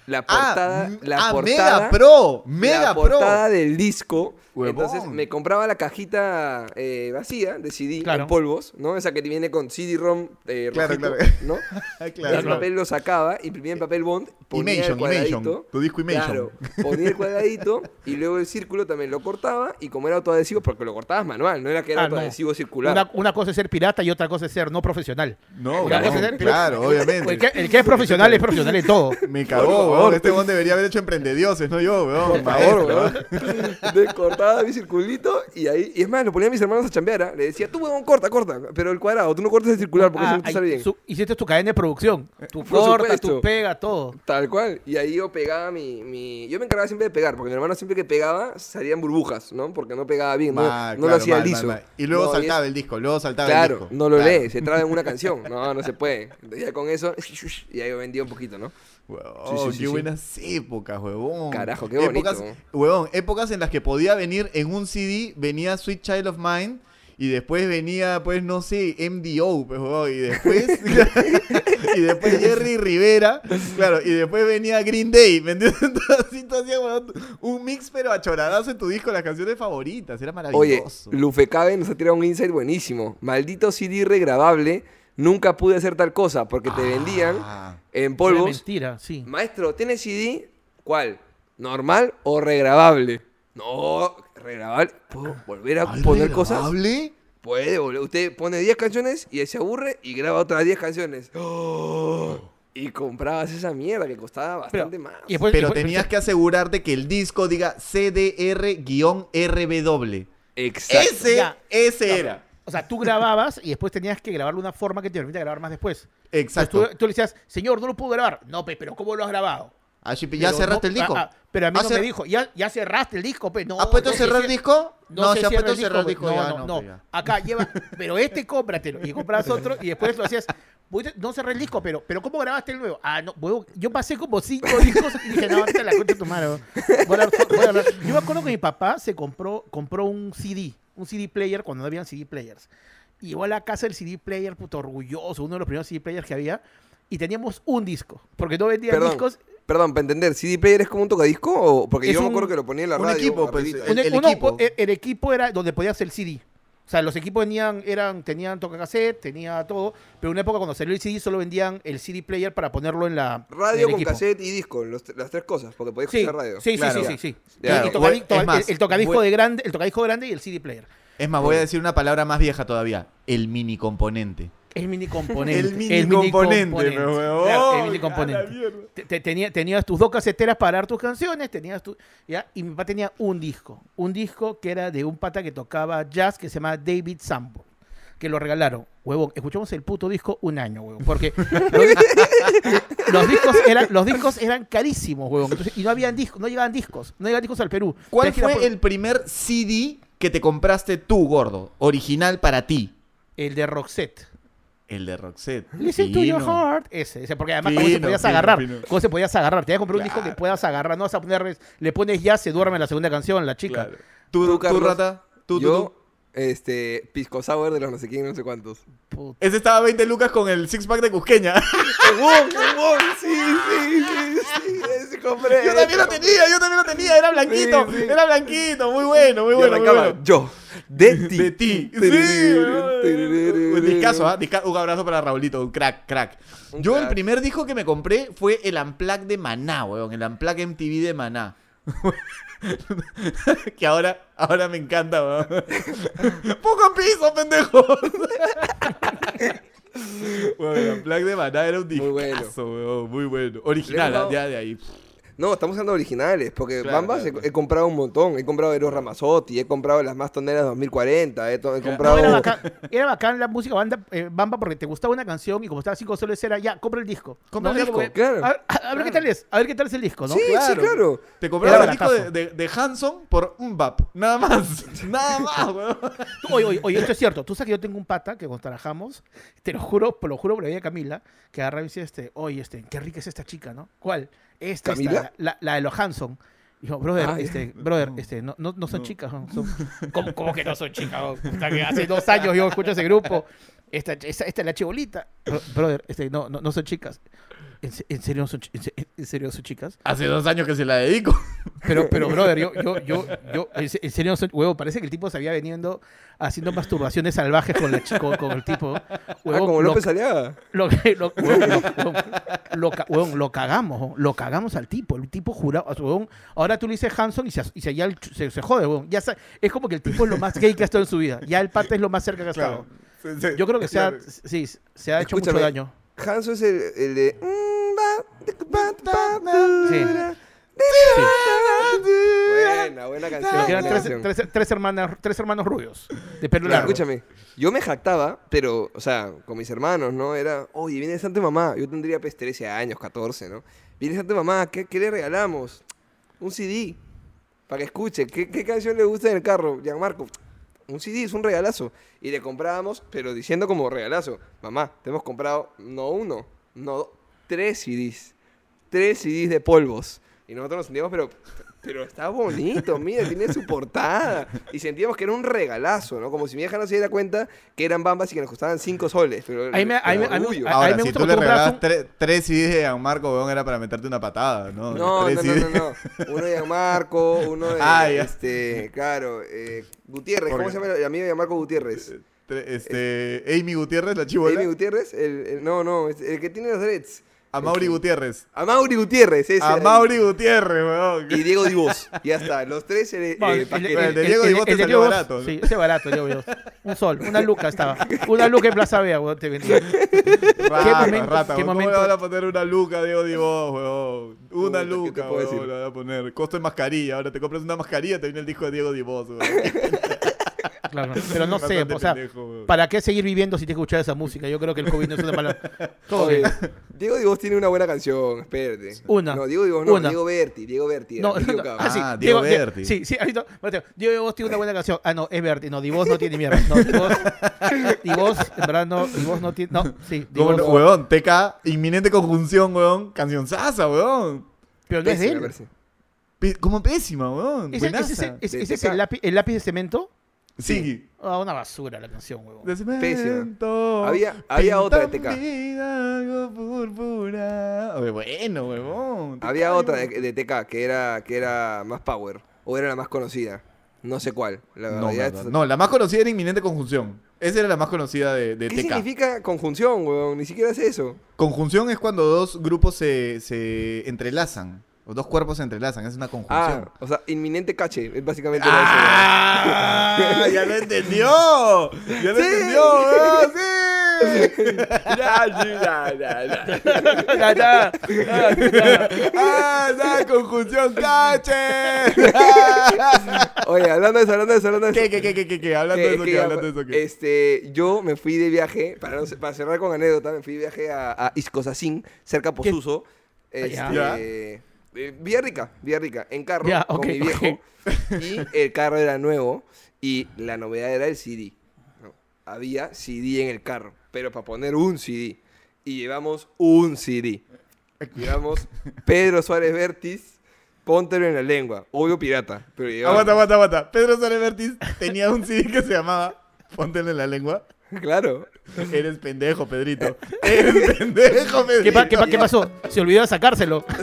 la Ah, portada, m- la ah, portada, Mega Pro, Mega la Pro. portada del disco. Huevón. Entonces me compraba la cajita eh, vacía de CD Claro. en polvos, ¿no? Esa que te viene con CD-ROM eh, Claro, rojito, claro. ¿no? (laughs) Ah, el claro. papel lo sacaba, imprimía en papel bond, ponía Imation, el cuadradito. Imation, tu disco Imation. Claro, ponía el cuadradito y luego el círculo también lo cortaba y como era autoadhesivo, porque lo cortabas manual, no era que era Ah, no. autoadhesivo circular. Una, una cosa es ser pirata y otra cosa es ser no profesional. No, Una cosa es ser- claro, (laughs) obviamente. El que, el que es profesional es profesional en todo. Me cagó, favor. Este weón debería haber hecho emprendedioses, no yo, weón. Por favor, weón. Cortaba mi circulito y ahí. Y es más, lo ponía a mis hermanos a chambear. ¿ah? Le decía, tú, weón, corta, corta. Pero el cuadrado, tú no cortas el circular porque Ah, eso no te ahí sale bien. su- hiciste tu cadena de producción. Tu Por corta, supuesto. tu pega, todo. Tal cual. Y ahí yo pegaba mi, mi. Yo me encargaba siempre de pegar, porque mi hermano siempre que pegaba salían burbujas, ¿no? Porque no pegaba bien, no, Mal, no lo claro, hacía mal, liso. mal, mal. Y luego No, saltaba es- el disco, luego saltaba el Claro, disco. no lo Claro. lee, se traba en una canción. No, no se puede. Entonces ya con eso, (laughs) y ahí vendía un poquito, ¿no? Sí, sí, sí, qué buenas épocas, huevón. Carajo, qué épocas, bonito. Huevón, épocas en las que podía venir en un CD, venía Sweet Child of Mine, y después venía, pues, no sé, MDO, pues, huevón, y después, (laughs) y después Jerry Rivera, claro, y después venía Green Day, ¿me entiendes? (laughs) Así tú hacías, un mix, pero achoradazo en tu disco, las canciones favoritas, era Oye, maravilloso. Lufecabe nos ha tirado un insight buenísimo. Maldito CD regrabable, nunca pude hacer tal cosa, porque te vendían Ah. en Era polvos. mentira, sí. Maestro, ¿tiene CD? ¿Cuál? ¿Normal o regrabable? No, regrabable. ¿Puedo volver a ¿Ay, poner cosas? regrabable? Puede, boludo. Usted pone 10 canciones y se aburre y graba otras 10 canciones. ¡Oh! Y comprabas esa mierda que costaba Pero- bastante más. y después- Pero después- tenías que asegurarte que el disco diga CDR-RW. Exacto. Ese, Ya. ese era. O sea, tú grababas y después tenías que grabarlo de una forma que te permita grabar más después. Exacto. Entonces, tú, tú le decías, señor, no lo puedo grabar. No, pe, pero ¿cómo lo has grabado? Ah, sí, ¿Ya Pero cerraste no- el disco? ah, ah, pero a mí ¿Ah, no cer- me dijo, ya, ya cerraste el disco, pe. No, ¿Has puesto no cerrar el disco? No, se se ha puesto cerrar el disco. No, ya, no, no. ya. Acá lleva, pero este cómpratelo. Y comprabas otro y después lo hacías. "Voy a- No cerré el disco, pero, pero ¿cómo grabaste el nuevo? Ah, no, huevo, yo pasé como cinco discos y dije, no, ahorita la de tu madre. huevón. Voy a hablar- voy a hablar". Yo me acuerdo que mi papá se compró, compró un CD, un CD player cuando no habían CD players. Y llegó a la casa del CD player, puto orgulloso, uno de los primeros CD players que había. Y teníamos un disco, porque no vendían Perdón, discos. perdón, para entender, ¿CD player es como un tocadisco? O, porque Es yo me un- acuerdo que lo ponía en la un radio. equipo, pues, el- el equipo. el, el equipo era donde podías el CD. O sea, los equipos venían, eran, tenían tocacassette, tenía todo, pero en una época cuando salió el CD solo vendían el CD player para ponerlo en la en Radio el con equipo. cassette y disco, los- las tres cosas, porque podías Sí, escuchar radio. sí, sí, Claro. sí, sí, sí. Ya. Y- y tocadi- Es to- más, el, el tocadisco voy- de grande, el tocadisco grande y el CD player. Es más, voy a decir una palabra más vieja todavía. El mini componente. El mini componente. El mini componente, pero, Claro, el mini componente. Te- te- tenía- tenías tus dos caseteras para dar tus canciones, tenías tu, ¿ya? y mi papá tenía un disco, un disco que era de un pata que tocaba jazz que se llama David Sambo, que lo regalaron. Huevón, escuchamos el puto disco un año, huevón, porque (laughs) los, los discos eran, los discos eran carísimos, huevón, entonces, y no habían discos, no llegaban discos, no llegaban discos al Perú. ¿Cuál fue por- el primer CD que te compraste tú, gordo? Original para ti. el de Roxette? El de Roxette. Listen to your heart. Ese, ese, porque además, ¿cómo se podías fino, agarrar? ¿Cómo se podías agarrar? Te voy a comprar un disco que puedas agarrar. No vas a poner, le pones ya, se duerme en la segunda canción, la chica. Claro. ¿Tú, Tú, tú, rata? ¿Tú, tú, yo, tú? este, Pisco Sour de los no sé quién, no sé cuántos. Puta. Ese estaba a 20 lucas con el six pack de Cusqueña. (laughs) Sí, sí, sí, compré. yo también lo tenía, yo también lo tenía. Era blanquito, Sí, sí. era blanquito. Muy bueno, muy bueno. muy bueno. yo, de ti. (laughs) De ti. Sí. (laughs) Un discazo, ¿ah? Un abrazo para Raulito, un crack, crack. Un Yo el primer disco que me compré fue el Unplugged de Maná, weón. El Unplugged MTV de Maná. (laughs) que ahora, ahora me encanta, weón. ¡Poco piso, pendejo! Weón, el Unplugged de Maná era un Muy bueno. discazo, weón. Muy bueno. Original, ya de ahí. No, estamos hablando de originales, porque Claro, Bambas claro, he, claro. he comprado un montón. He comprado Eros Ramazzotti, he comprado las más toneras 2040, he, to- he Claro. comprado... No, era, bacán, era bacán la música banda, eh, Bamba porque te gustaba una canción y como estaba cinco soles era ya, compra el disco. Compra el disco, claro. A, a- a ver qué tal es, a ver qué tal es el disco, ¿no? Sí, sí, claro. Te comprabas Era el disco de, de, de Hanson por un bap. Nada más. (laughs) Nada más, weón. Oye, oye, oye, esto es cierto. Tú sabes que yo tengo un pata que cuando trabajamos, te lo juro, te lo juro por la vida de Camila, que agarra y dice, este, oye, este, qué rica es esta chica, ¿no? ¿Cuál? Esta, esta, la, la- la de los Hanson. Dijo, brother, Ah, este, brother, este, no, no, no son chicas, ¿no? Son- (laughs) ¿Cómo, cómo que no son chicas? no? Hace dos años yo escucho ese grupo. Esta, esta, esta es la chibolita. Bro- Brother, este, no, no, no son chicas. ¿En, se- en serio son, en, se- en serio son chicas? Hace dos años que se la dedico. (laughs) Pero, pero, brother, yo, yo, yo, yo, en se- en serio, son- huevo, parece que el tipo se había venido haciendo masturbaciones salvajes con, la, con, con el tipo. Ah, Huevón, como lo- López Aliaga. Lo, lo, (laughs) huevón, lo, cagamos, lo cagamos al tipo. El tipo jurado, ahora tú le dices Hanson y se, y se, ya el se, se jode, huevón. Ya sa- es como que el tipo es lo más gay que ha estado en su vida. Ya el pata es lo más cerca que ha estado. Yo creo que se ha, sí, se ha hecho mucho daño. Hanso es el, el de. Sí. Buena, buena canción. Porque eran buena tres, canción. tres- tres hermanas, tres hermanos rubios, de pelo largo. escúchame, yo me jactaba, pero, o sea, con mis hermanos, ¿no? Era, oye, viene Santa Mamá. Yo tendría pues 13 años, 14, ¿no? Viene Santa Mamá, ¿qué, qué le regalamos? Un CD, para que escuche. ¿Qué, qué canción le gusta en el carro? Gianmarco, un CD, es un regalazo. Y le comprábamos, pero diciendo como regalazo, mamá, te hemos comprado no uno, no tres CDs. Tres CDs de polvos. Y nosotros nos sentíamos, pero, pero está bonito, mira, tiene su portada. Y sentíamos que era un regalazo, ¿no? Como si mi vieja no se diera cuenta que eran bambas y que nos costaban cinco soles. Pero Ahí me- ahí me- pero ahí me- orgullo. ahí Ahora, me si gusta tú le regalabas un- tres, tres CDs de Gianmarco, weón, era para meterte una patada, ¿no? No, Tres no, no, CDs. no, no. Uno de Gianmarco, uno de, Ah, ya. este, claro, eh, Gutiérrez, ¿cómo se llama el amigo de Gianmarco Gutiérrez? Tre- Este, Amy Gutiérrez, la chivola. Amy Gutiérrez, el, el- no, no, el que tiene los dreads. A Mauri Gutiérrez. A Mauri Gutiérrez, ese. A. Mauri Gutiérrez, weón. Y Diego Divos. Ya está, los tres eh, Bueno, eh, el- paquetes. el de Diego Divos te el salió barato. Sí, ese barato, Diego Divos. Un sol, una luca estaba. Una luca en Plaza Vea, weón, te vendía. Rata, momento- rata, qué weón. ¿Cómo momento? le van a poner una luca, Diego Divos, weón? Una ¿qué luca, weón, le van a poner. Costo de mascarilla. Ahora te compras una mascarilla, te viene el disco de Diego Divos, weón. (laughs) Claro, (laughs) pero no sé, o sea, pendejo. ¿para qué seguir viviendo si tienes que escuchar esa música? Yo creo que el COVID no es una mala. (laughs) Oye. Diego Divos tiene una buena canción, espérate. Una. No, Diego Divos no, Una. Diego Berti, Diego Berti. No, ah, sí, Ah, Diego Die- Berti. Sí, sí, ahorita, Diego Divos tiene una buena canción. Ah, no, es Berti. No, Divos no tiene mierda. No, Divos, (laughs) Divos, en verdad, no, Divos no tiene. No, sí, ¿Cómo Divos. no, weón? TK, inminente conjunción, weón. Canción sasa, weón. Pero no es de él. Como pésima, weón. ¿Ese, es el lápiz, el lápiz de cemento? Sí. Ah, una basura la canción, huevón. Cemento. Había- había otra de TK. algo púrpura. Oye, bueno, huevón. Había caigo. otra de, de TK que era, que era más power. O era la más conocida. No sé cuál. La No, verdad, ya verdad. es- no, la más conocida era inminente conjunción. Esa era la más conocida de, de ¿Qué TK. significa conjunción, weón? Ni siquiera es eso. Conjunción es cuando dos grupos se, se entrelazan. Dos cuerpos se entrelazan. Es una Ah, conjunción. o sea, inminente cache. Es básicamente ¡Ah! ¡Ya lo entendió! ¡Ya lo entendió! weón! ¡Sí! eso. (laughs) Ya, ya, ya, ya. Ya, ya. Ah. ¡Ah! ¡La conjunción cache! (laughs) Oye, hablando de eso, hablando de eso, hablando de eso. ¿Qué, qué, qué, qué, qué? Hablando de eso, ¿qué? ya- Hablando de eso, ¿qué? Este, yo me fui de viaje, para, no- para cerrar con anécdota, me fui de viaje a, a Iscosacín, cerca a Posuso. Este. Eh, Villarrica, Villarrica, en carro con mi viejo. Y el carro era nuevo y la novedad era el CD. ¿no? Había CD en el carro, pero para poner un CD. Y llevamos un CD. Llevamos (laughs) Pedro Suárez Vértiz, póntelo en la lengua. Obvio pirata, pero llevamos. Aguanta, aguanta, aguanta. Pedro Suárez Vértiz tenía un CD que se llamaba Póntele en la lengua. (laughs) Claro. Eres pendejo, Pedrito. Eres pendejo, Pedrito. ¿Qué, pa- qué pa- qué pasó? Se olvidó de sacárselo. (laughs)